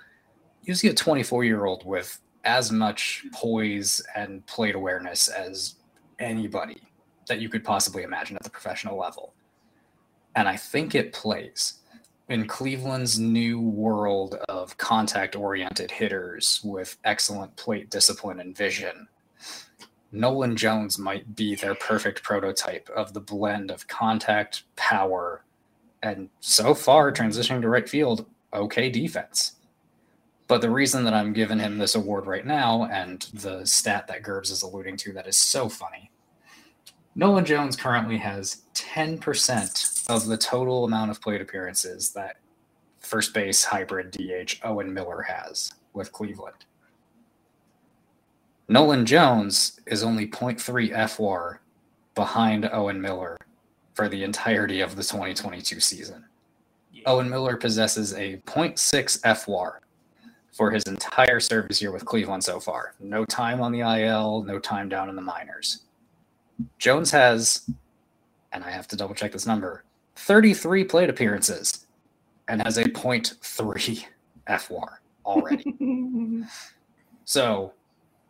you see a 24 year old with as much poise and plate awareness as anybody that you could possibly imagine at the professional level. And I think it plays in Cleveland's new world of contact oriented hitters with excellent plate discipline and vision. Nolan Jones might be their perfect prototype of the blend of contact, power, and so far transitioning to right field, okay defense. But the reason that I'm giving him this award right now, and the stat that Gerbs is alluding to that is so funny, Nolan Jones currently has 10% of the total amount of plate appearances that first base hybrid DH Owen Miller has with Cleveland. Nolan Jones is only 0.3 FWAR behind Owen Miller for the entirety of the 2022 season. Yeah. Owen Miller possesses a 0.6 FWAR for his entire service year with Cleveland so far. No time on the IL, no time down in the minors. Jones has, and I have to double check this number, 33 plate appearances and has a 0.3 FWAR already. so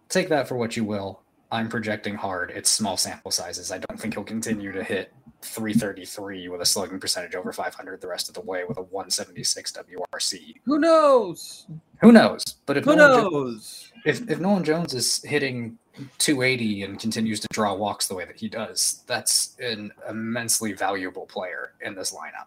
take that for what you will. I'm projecting hard. It's small sample sizes. I don't think he'll continue to hit 333 with a slugging percentage over 500 the rest of the way with a 176 WRC. Who knows? Who knows? But if who Nolan knows? if if Nolan Jones is hitting 280 and continues to draw walks the way that he does, that's an immensely valuable player in this lineup.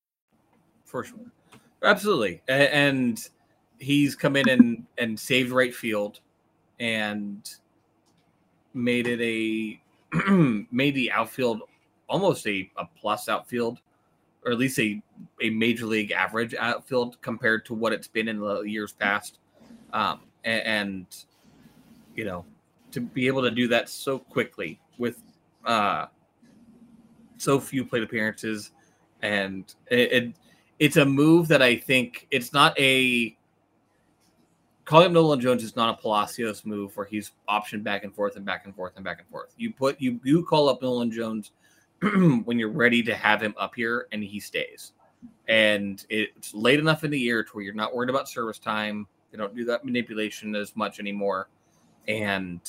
for sure. Absolutely. And he's come in and, and saved right field and made it a made the outfield almost a, a plus outfield or at least a, a major league average outfield compared to what it's been in the years past. Um, and, and, you know, to be able to do that so quickly with uh, so few plate appearances and it, it it's a move that I think it's not a calling him Nolan Jones is not a Palacios move where he's optioned back and forth and back and forth and back and forth. You put you you call up Nolan Jones when you're ready to have him up here and he stays. And it's late enough in the year to where you're not worried about service time. They don't do that manipulation as much anymore. And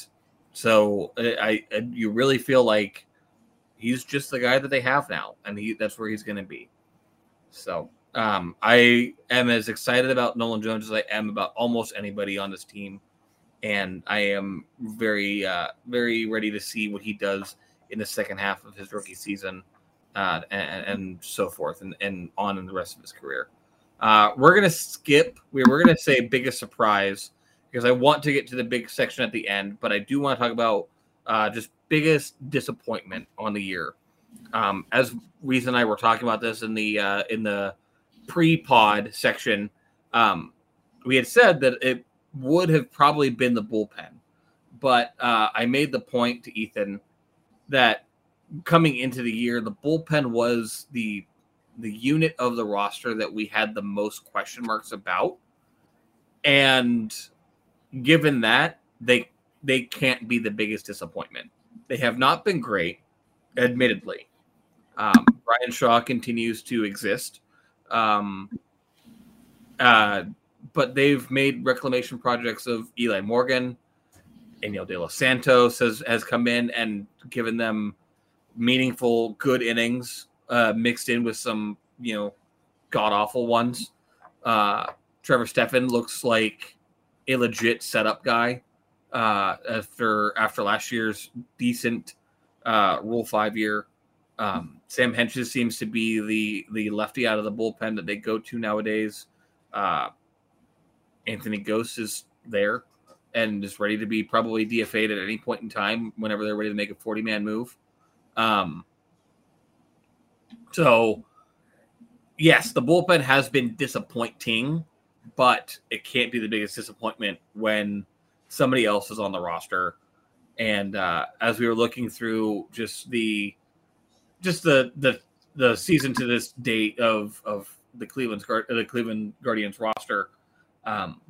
so I, I you really feel like he's just the guy that they have now, and he that's where he's going to be. So um, I am as excited about Nolan Jones as I am about almost anybody on this team, and I am very, uh, very ready to see what he does in the second half of his rookie season, uh, and, and, so forth, and, and on in the rest of his career. Uh, we're gonna skip. We we're gonna say biggest surprise because I want to get to the big section at the end, but I do want to talk about uh, just biggest disappointment on the year. Um, as Reese and I were talking about this in the uh, in the pre-pod section, um, we had said that it would have probably been the bullpen, but uh, I made the point to Ethan that coming into the year, the bullpen was the the unit of the roster that we had the most question marks about, and given that they they can't be the biggest disappointment. They have not been great, admittedly. Um, Bryan Shaw continues to exist. Um, uh, but they've made reclamation projects of Eli Morgan, Enyel De Los Santos has, has come in and given them meaningful, good innings uh, mixed in with some, you know, god awful ones. Uh, Trevor Stephan looks like a legit setup guy uh, after after last year's decent uh, Rule Five year. Um, Sam Hentges seems to be the the lefty out of the bullpen that they go to nowadays. Uh, Anthony Gose is there and is ready to be probably DFA'd at any point in time whenever they're ready to make a 40 man move. Um, so, yes, the bullpen has been disappointing, but it can't be the biggest disappointment when somebody else is on the roster. And uh, as we were looking through just the just the the the season to this date of of the Cleveland's the Cleveland Guardians roster. Um,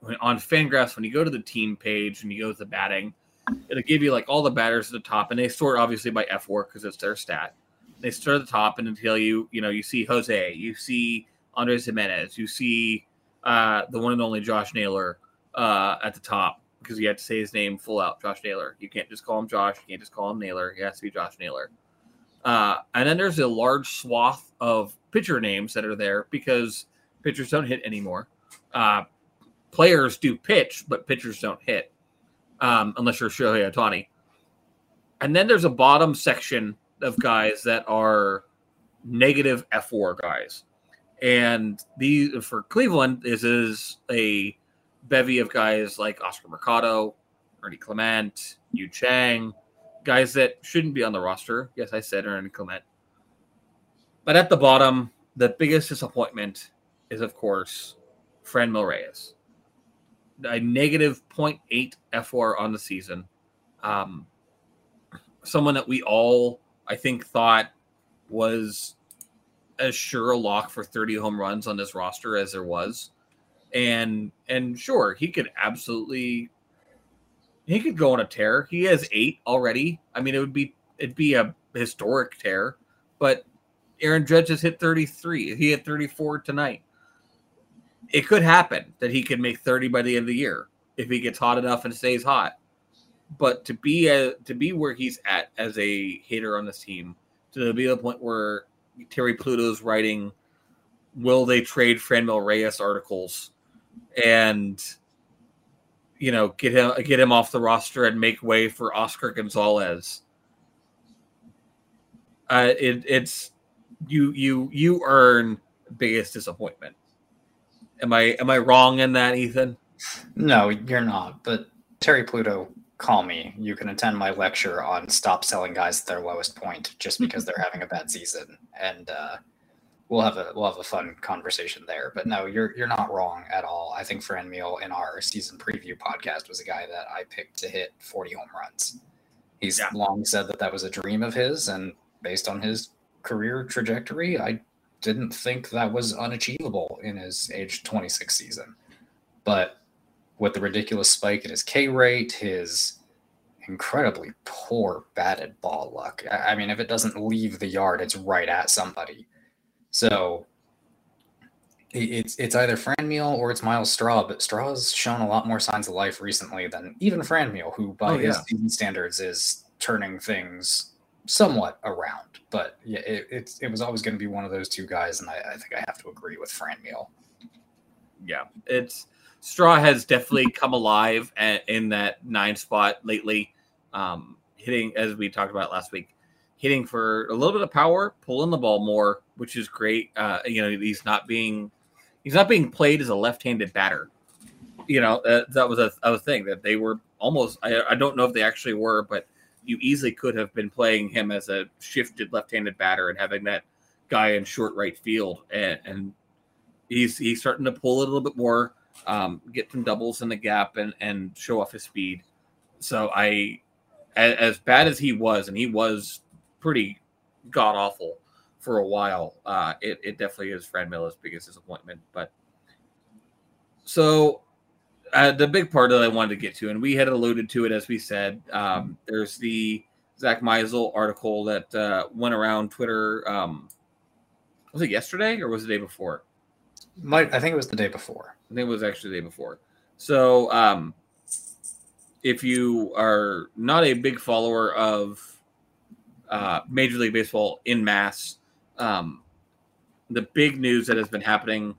when, on Fangraphs, when you go to the team page and you go to the batting, it'll give you like all the batters at the top, and they sort obviously by fWAR because it's their stat. They start at the top and until you you know you see Jose, you see Andres Gimenez, you see uh, the one and only Josh Naylor uh, at the top because you have to say his name full out, Josh Naylor. You can't just call him Josh. You can't just call him Naylor. He has to be Josh Naylor. Uh, and then there's a large swath of pitcher names that are there because pitchers don't hit anymore. Uh, players do pitch, but pitchers don't hit. um, unless you're Shohei Ohtani. And then there's a bottom section of guys that are negative fWAR guys. And these for Cleveland, this is a bevy of guys like Oscar Mercado, Ernie Clement, Yu Chang, guys that shouldn't be on the roster. Yes, I said Ernie Clement. But at the bottom, the biggest disappointment is, of course, Franmil Reyes. A negative 0.8 fWAR on the season. Um, someone that we all, I think, thought was as sure a lock for 30 home runs on this roster as there was. And and sure, he could absolutely he could go on a tear. He has eight already. I mean, it would be it'd be a historic tear, but Aaron Judge has hit 33. He hit 34 tonight. It could happen that he could make 30 by the end of the year if he gets hot enough and stays hot. But to be a, to be where he's at as a hitter on this team, to be the point where Terry Pluto's writing will they trade Franmil Reyes articles and you know get him get him off the roster and make way for Oscar Gonzalez. Uh, it, it's you you you earn biggest disappointment. Am I am I wrong in that, Ethan? No, you're not. But Terry Pluto, call me. You can attend my lecture on stop selling guys at their lowest point just because they're having a bad season, and uh, we'll have a we'll have a fun conversation there. But no, you're you're not wrong at all. I think Fran Franmil in our season preview podcast was a guy that I picked to hit 40 home runs. He's yeah. long said that that was a dream of his, and based on his career trajectory, I didn't think that was unachievable in his age 26 season. But with the ridiculous spike in his K rate, his incredibly poor batted ball luck. I mean, if it doesn't leave the yard, it's right at somebody. So it's it's either Franmil or it's Myles Straw, but Straw has shown a lot more signs of life recently than even Franmil, who by oh, yeah. his season standards is turning things somewhat around. But yeah, it, it, it was always going to be one of those two guys, and I, I think I have to agree with Franmil. Yeah, it's Straw has definitely come alive at, in that nine spot lately, um, hitting as we talked about last week, hitting for a little bit of power, pulling the ball more, which is great. Uh, you know, he's not being he's not being played as a left-handed batter. You know, uh, that was a, a thing that they were almost. I, I don't know if they actually were, but you easily could have been playing him as a shifted left-handed batter and having that guy in short right field, and, and he's he's starting to pull a little bit more, um, get some doubles in the gap, and and show off his speed. So I, as, as bad as he was, and he was pretty god awful for a while. Uh, it it definitely is Franmil's biggest disappointment, but so uh, the big part that I wanted to get to, and we had alluded to it as we said, um, there's the Zack Meisel article that uh, went around Twitter. Um, was it yesterday or was it the day before? Might I think it was the day before. I think it was actually the day before. So, um, if you are not a big follower of uh, Major League Baseball in mass, um, the big news that has been happening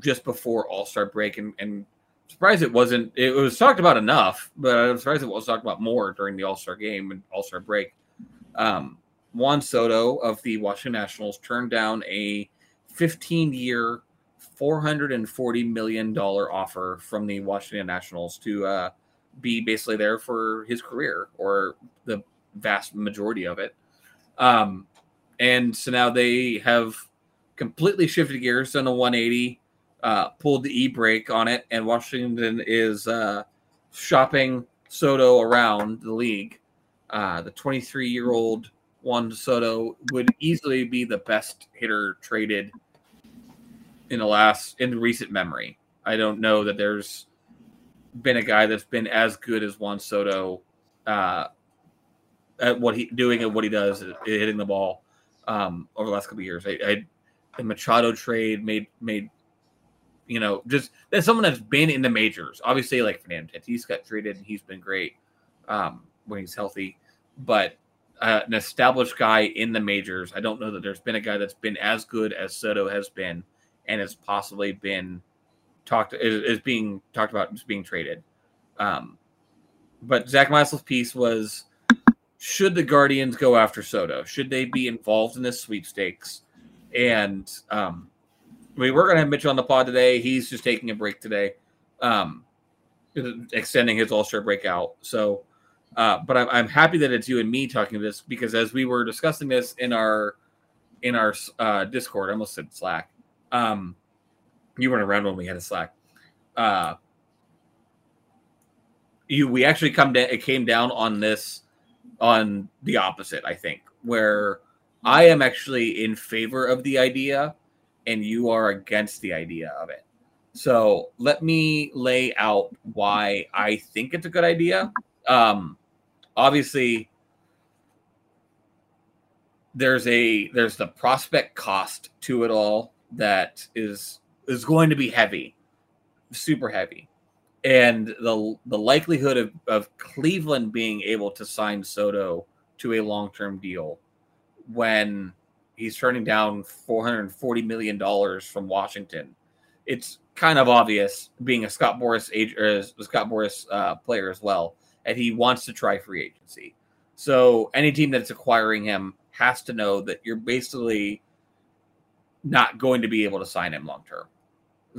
just before All Star break and, and surprised it wasn't. It was talked about enough, but I'm surprised it was talked about more during the All Star game and All Star break. Um, Juan Soto of the Washington Nationals turned down a 15 year, $440 million offer from the Washington Nationals to uh, be basically there for his career or the vast majority of it. Um, and so now they have completely shifted gears, done a 180 uh, pulled the e brake on it, and Washington is uh, shopping Soto around the league. Uh, the 23 year old Juan Soto would easily be the best hitter traded in the last in recent memory. I don't know that there's been a guy that's been as good as Juan Soto uh, at what he doing and what he does, hitting the ball um, over the last couple years. I, I, the Machado trade made made you know, just that's someone that's been in the majors. Obviously, like Fernando Tatis got traded and he's been great um, when he's healthy, but uh, an established guy in the majors. I don't know that there's been a guy that's been as good as Soto has been and has possibly been talked is, is being talked about as being traded. Um, but Zack Meisel's piece was should the Guardians go after Soto? Should they be involved in this sweepstakes? And um, we're going to have Mitch on the pod today. He's just taking a break today, um, extending his All Star breakout. So, uh, but I'm, I'm happy that it's you and me talking this because as we were discussing this in our in our uh, Discord, I almost said Slack. Um, you weren't around when we had a Slack. Uh, you we actually come down. It came down on this on the opposite. I think where I am actually in favor of the idea and you are against the idea of it. So let me lay out why I think it's a good idea. Um, obviously, there's a there's the prospect cost to it all that is is going to be heavy, super heavy, and the the likelihood of, of Cleveland being able to sign Soto to a long term deal when he's turning down 440 million dollars from Washington. It's kind of obvious, being a Scott Boras age or Scott Boras uh, player as well, and he wants to try free agency. So any team that's acquiring him has to know that you're basically not going to be able to sign him long term.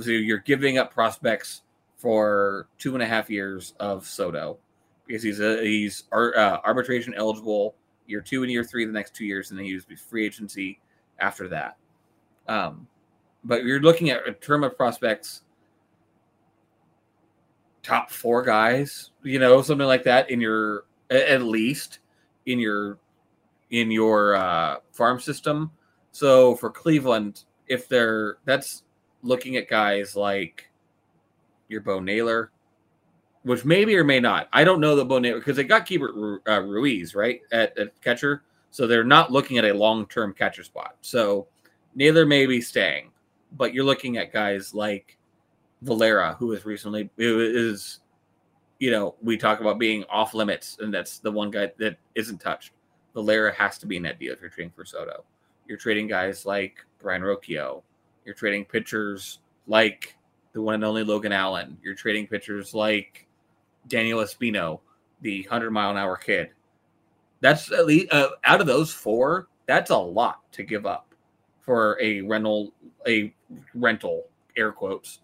So you're giving up prospects for two and a half years of Soto because he's a, he's uh, arbitration eligible year two and year three the next two years, and then he was free agency after that. Um, but you're looking at a term of prospects, top four guys, you know, something like that in your at least in your in your uh, farm system. So for Cleveland, if they're that's looking at guys like your Bo Naylor, which maybe or may not. I don't know the Bo Naylor because they got Keibert uh, Ruiz right at, at, catcher, so they're not looking at a long term catcher spot. So Naylor may be staying, but you're looking at guys like Valera, who is recently who is, you know, we talk about being off limits, and that's the one guy that isn't touched. Valera has to be in that deal if you're trading for Soto. You're trading guys like Brayan Rocchio. You're trading pitchers like the one and only Logan Allen. You're trading pitchers like Daniel Espino, the hundred mile an hour kid. That's at least uh, out of those four. That's a lot to give up for a rental, a rental air quotes.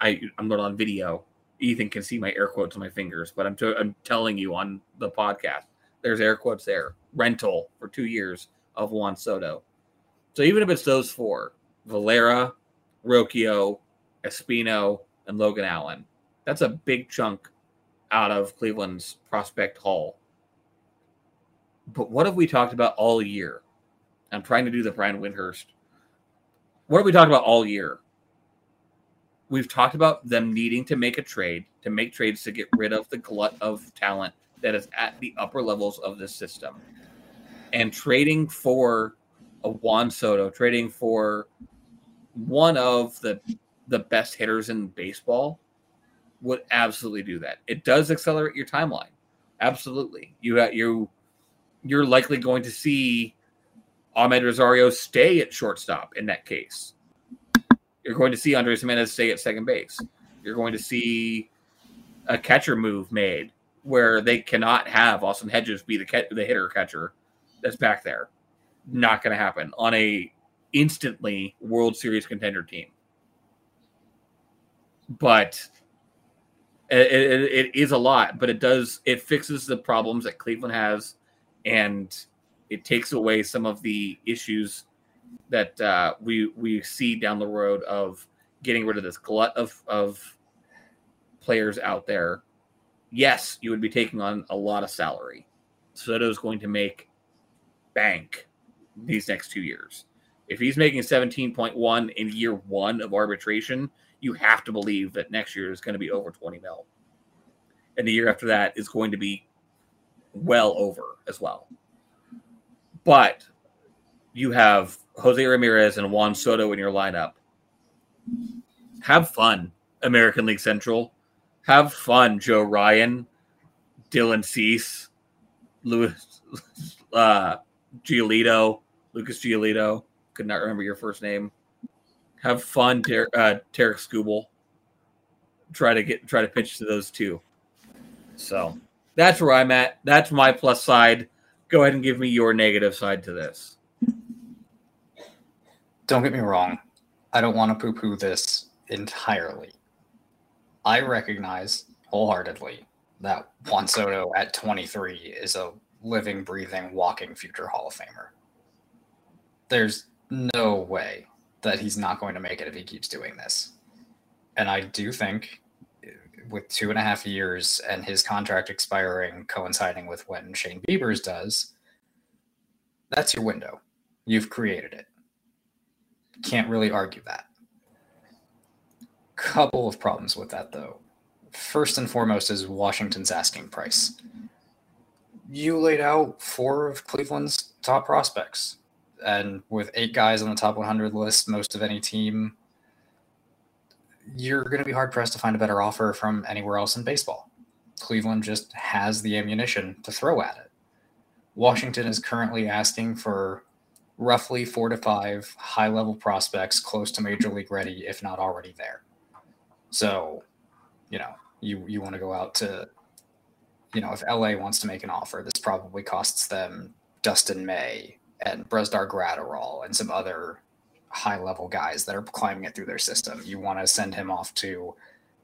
I I'm not on video. Ethan can see my air quotes on my fingers, but I'm t- I'm telling you on the podcast. There's air quotes there. Rental for two years of Juan Soto. So even if it's those four, Valera, Rocchio, Espino, and Logan Allen, that's a big chunk out of Cleveland's prospect haul. But what have we talked about all year? I'm trying to do the Brian Windhorst. What have we talked about all year? We've talked about them needing to make a trade, to make trades to get rid of the glut of talent that is at the upper levels of this system. And trading for a Juan Soto, trading for one of the the best hitters in baseball would absolutely do that. It does accelerate your timeline. Absolutely. You uh, you you're likely going to see Amed Rosario stay at shortstop in that case. You're going to see Andres Gimenez stay at second base. You're going to see a catcher move made where they cannot have Austin Hedges be the the hitter catcher that's back there. Not going to happen on a instantly World Series contender team. But it, it, it is a lot, but it does it fixes the problems that Cleveland has, and it takes away some of the issues that uh, we we see down the road of getting rid of this glut of of players out there. Yes, you would be taking on a lot of salary. Soto is going to make bank these next two years. If he's making 17.1 in year one of arbitration, you have to believe that next year is going to be over 20 mil. And the year after that is going to be well over as well. But you have Jose Ramirez and Juan Soto in your lineup. Have fun, American League Central. Have fun, Joe Ryan, Dylan Cease, Louis uh, Giolito, Lucas Giolito. Could not remember your first name. Have fun, Ter- uh, Tarik Skubal. Try to get try to pitch to those two. So that's where I'm at. That's my plus side. Go ahead and give me your negative side to this. Don't get me wrong. I don't want to poo poo this entirely. I recognize wholeheartedly that Juan Soto at 23 is a living, breathing, walking future Hall of Famer. There's no way that he's not going to make it if he keeps doing this. And I do think uh, with two and a half years and his contract expiring coinciding with when Shane Bieber's does, that's your window. You've created it. Can't really argue that. Couple of problems with that though. First and foremost is Washington's asking price. You laid out four of Cleveland's top prospects, and with eight guys on the top 100 list, most of any team, you're going to be hard pressed to find a better offer from anywhere else in baseball. Cleveland just has the ammunition to throw at it. Washington is currently asking for roughly four to five high level prospects close to major league ready, if not already there. So, you know, you you want to go out to, you know, if LA wants to make an offer, this probably costs them Dustin May and Brusdar Graterol and some other high level guys that are climbing it through their system. You want to send him off to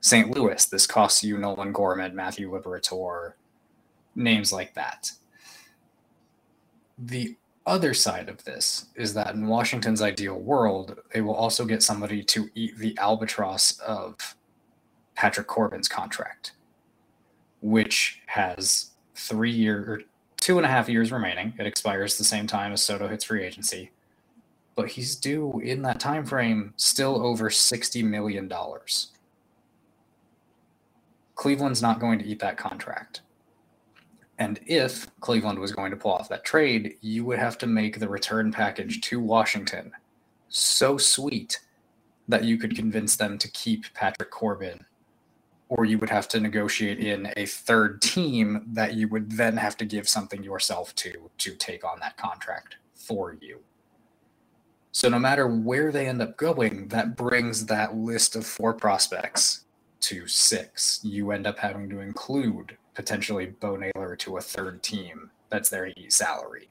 St. Louis. This costs you Nolan Gorman, Matthew Liberatore, names like that. The other side of this is that in Washington's ideal world, they will also get somebody to eat the albatross of Patrick Corbin's contract, which has three year two and a half years remaining. It expires the same time as Soto hits free agency, but he's due in that time frame still over sixty million dollars. Cleveland's not going to eat that contract. And if Cleveland was going to pull off that trade, you would have to make the return package to Washington so sweet that you could convince them to keep Patrick Corbin, or you would have to negotiate in a third team that you would then have to give something yourself to to take on that contract for you. So no matter where they end up going, that brings that list of four prospects to six. You end up having to include potentially Bo Naylor to a third team that's their salary.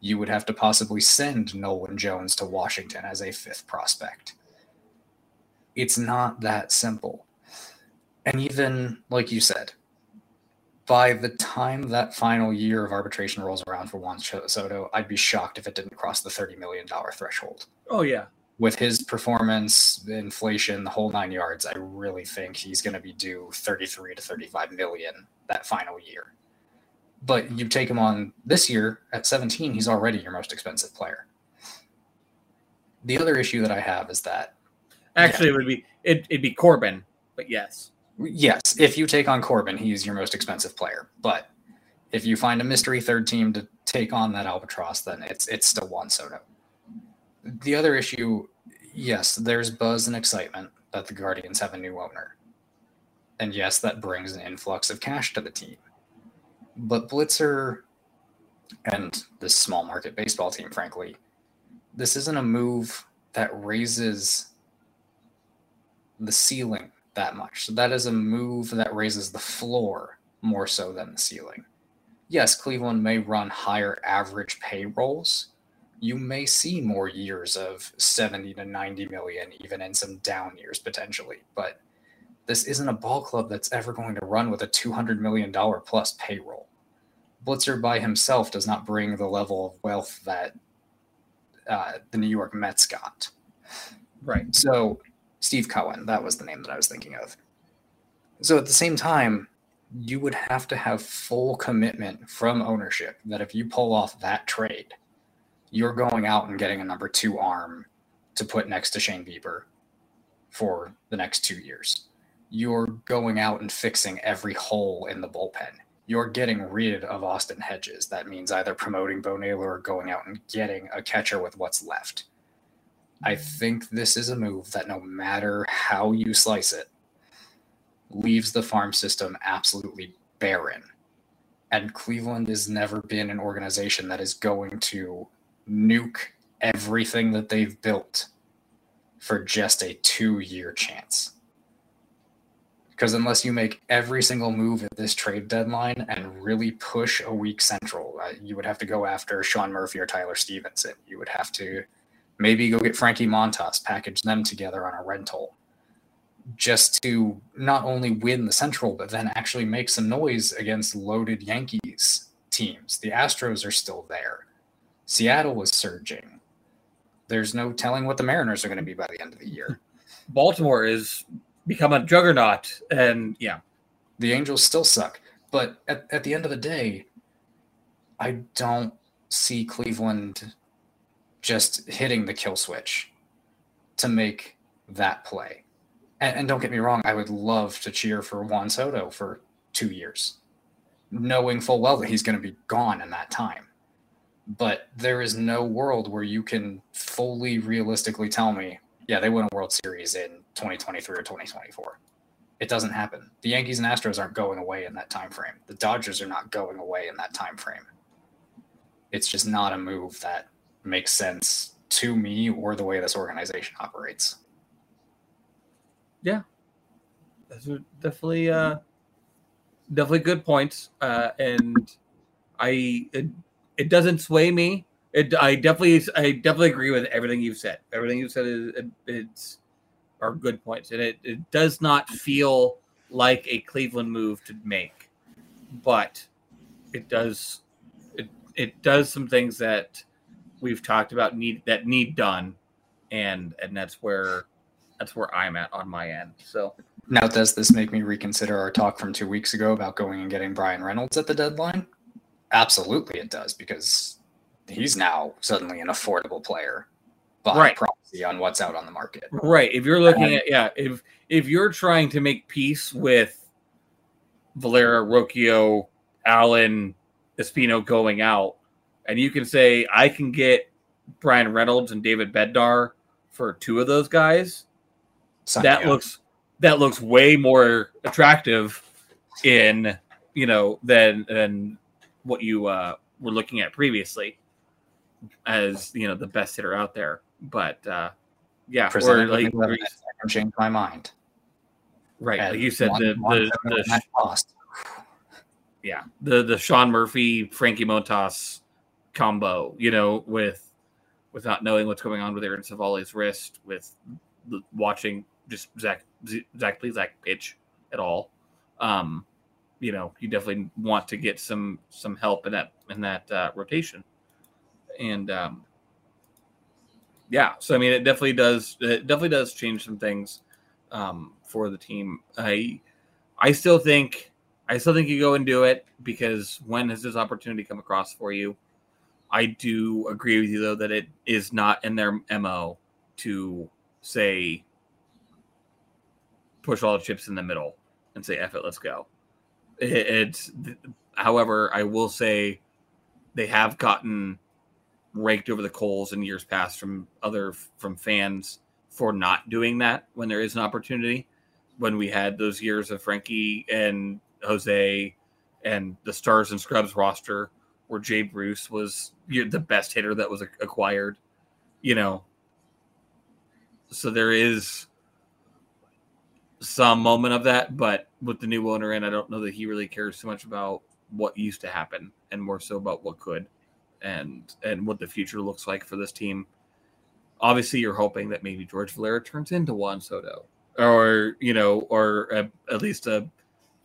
You would have to possibly send Nolan Jones to Washington as a fifth prospect. It's not that simple. And even like you said, by the time that final year of arbitration rolls around for Juan Soto, I'd be shocked if it didn't cross the $30 million threshold. Oh, yeah. With his performance, inflation, the whole nine yards, I really think he's going to be due 33 to 35 million that final year. But you take him on this year at 17, he's already your most expensive player. The other issue that I have is that actually yeah, it would be it, it'd be Corbin, but yes. Yes, if you take on Corbin, he's your most expensive player. But if you find a mystery third team to take on that albatross, then it's it's still Juan Soto. The other issue, yes, there's buzz and excitement that the Guardians have a new owner. And yes, that brings an influx of cash to the team. But Blitzer and this small market baseball team, frankly, this isn't a move that raises the ceiling that much. So that is a move that raises the floor more so than the ceiling. Yes, Cleveland may run higher average payrolls. You may see more years of 70 to 90 million, even in some down years potentially. But this isn't a ball club that's ever going to run with a $200 million plus payroll. Blitzer by himself does not bring the level of wealth that uh, the New York Mets got. Right. So, Steve Cohen, that was the name that I was thinking of. So, at the same time, you would have to have full commitment from ownership that if you pull off that trade, you're going out and getting a number two arm to put next to Shane Bieber for the next two years you're going out and fixing every hole in the bullpen. You're getting rid of Austin Hedges. That means either promoting Bo Naylor or going out and getting a catcher with what's left. I think this is a move that no matter how you slice it, leaves the farm system absolutely barren. And Cleveland has never been an organization that is going to nuke everything that they've built for just a two year chance Because unless you make every single move at this trade deadline and really push a weak central, uh, you would have to go after Sean Murphy or Tyler Stephenson. You would have to maybe go get Frankie Montas, package them together on a rental just to not only win the Central, but then actually make some noise against loaded Yankees teams. The Astros are still there. Seattle is surging. There's no telling what the Mariners are going to be by the end of the year. Baltimore is become a juggernaut, and yeah, the Angels still suck. But at, at the end of the day, I don't see Cleveland just hitting the kill switch to make that play. And, and, don't get me wrong, I would love to cheer for Juan Soto for two years, knowing full well that he's going to be gone in that time. But there is no world where you can fully realistically tell me, yeah, they win a World Series in 2023 or 2024. It doesn't happen. The Yankees and Astros aren't going away in that time frame. The Dodgers are not going away in that time frame. It's just not a move that makes sense to me or the way this organization operates yeah, those are definitely uh, definitely good points. Uh, and I it, it doesn't sway me. It I definitely I definitely agree with everything you've said. Everything you've said is it, it's are good points, and it, it does not feel like a Cleveland move to make, but it does it it does some things that we've talked about need that need done, and and that's where that's where I'm at on my end. So now, does this make me reconsider our talk from two weeks ago about going and getting Bryan Reynolds at the deadline? Absolutely, it does because he's now suddenly an affordable player by right. proxy on what's out on the market. Right. If you're looking at yeah, if if you're trying to make peace with Valera, Rocchio, Allen, Espino going out, and you can say I can get Bryan Reynolds and David Bednar for two of those guys, that looks that looks way more attractive in you know than than what you uh, were looking at previously as you know the best hitter out there. But uh, yeah, or like change my mind. Right, like you said, one, the one the, the cost. yeah, the the Sean Murphy Frankie Montas combo, you know, with without knowing what's going on with Aaron Civale's wrist, with watching just Zach Zach Plesac pitch at all. Um, you know, you definitely want to get some some help in that in that uh, rotation, and um, yeah. So I mean, it definitely does. It definitely does change some things um, for the team. I I still think I still think you go and do it because when has this opportunity come across for you? I do agree with you though that it is not in their mo to say push all the chips in the middle and say, F it, let's go. It, it's, however, I will say they have gotten raked over the coals in years past from other, from fans for not doing that when there is an opportunity. When we had those years of Frankie and Jose and the Stars and Scrubs roster where Jay Bruce was the best hitter that was acquired, you know. So there is some moment of that, but with the new owner in, I don't know that he really cares so much about what used to happen and more so about what could and and what the future looks like for this team. Obviously, you're hoping that maybe George Valera turns into Juan Soto, or you know, or a, at least a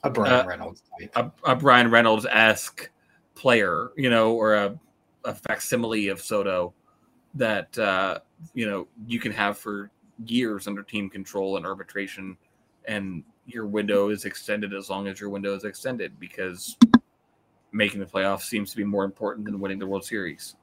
a Bryan Reynolds type. a, a Bryan Reynolds esque player, you know, or a, a facsimile of Soto that uh, you know you can have for years under team control and arbitration and your window is extended as long as your window is extended because making the playoffs seems to be more important than winning the World Series.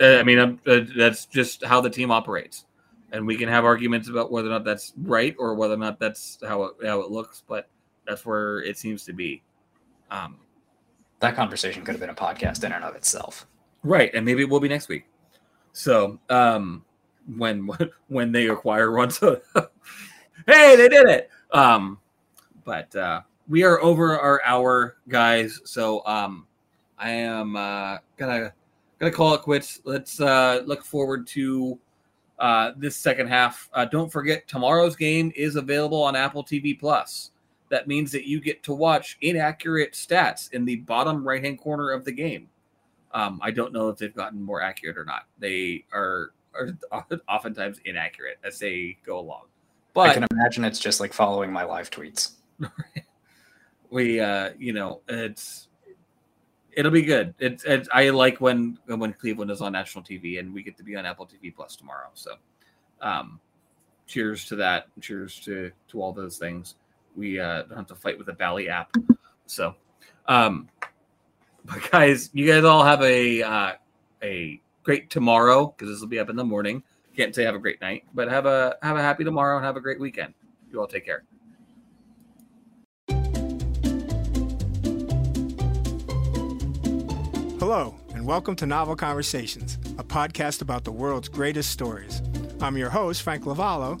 Uh, I mean, uh, that's just how the team operates, and we can have arguments about whether or not that's right or whether or not that's how it, how it looks, but that's where it seems to be. Um, that conversation could have been a podcast in and of itself, right? And maybe it will be next week. So, um, when when they acquire. So hey, they did it. Um, but uh, we are over our hour, guys. So um, I am uh, gonna gonna call it quits. Let's uh, look forward to uh, this second half. Uh, don't forget, tomorrow's game is available on Apple TV Plus. That means that you get to watch inaccurate stats in the bottom right hand corner of the game. Um, I don't know if they've gotten more accurate or not. They are, are oftentimes inaccurate as they go along. But I can imagine it's just like following my live tweets. we, uh, you know, it's it'll be good. It's, it's I like when when Cleveland is on national TV and we get to be on Apple TV Plus tomorrow. So, um, cheers to that. Cheers to to all those things. We uh, don't have to fight with the Bally app. So, um, but guys, you guys all have a uh, a great tomorrow because this will be up in the morning. Can't say have a great night, but have a have a happy tomorrow and have a great weekend. You all take care. Hello, and welcome to Novel Conversations, a podcast about the world's greatest stories. I'm your host, Frank Lavallo,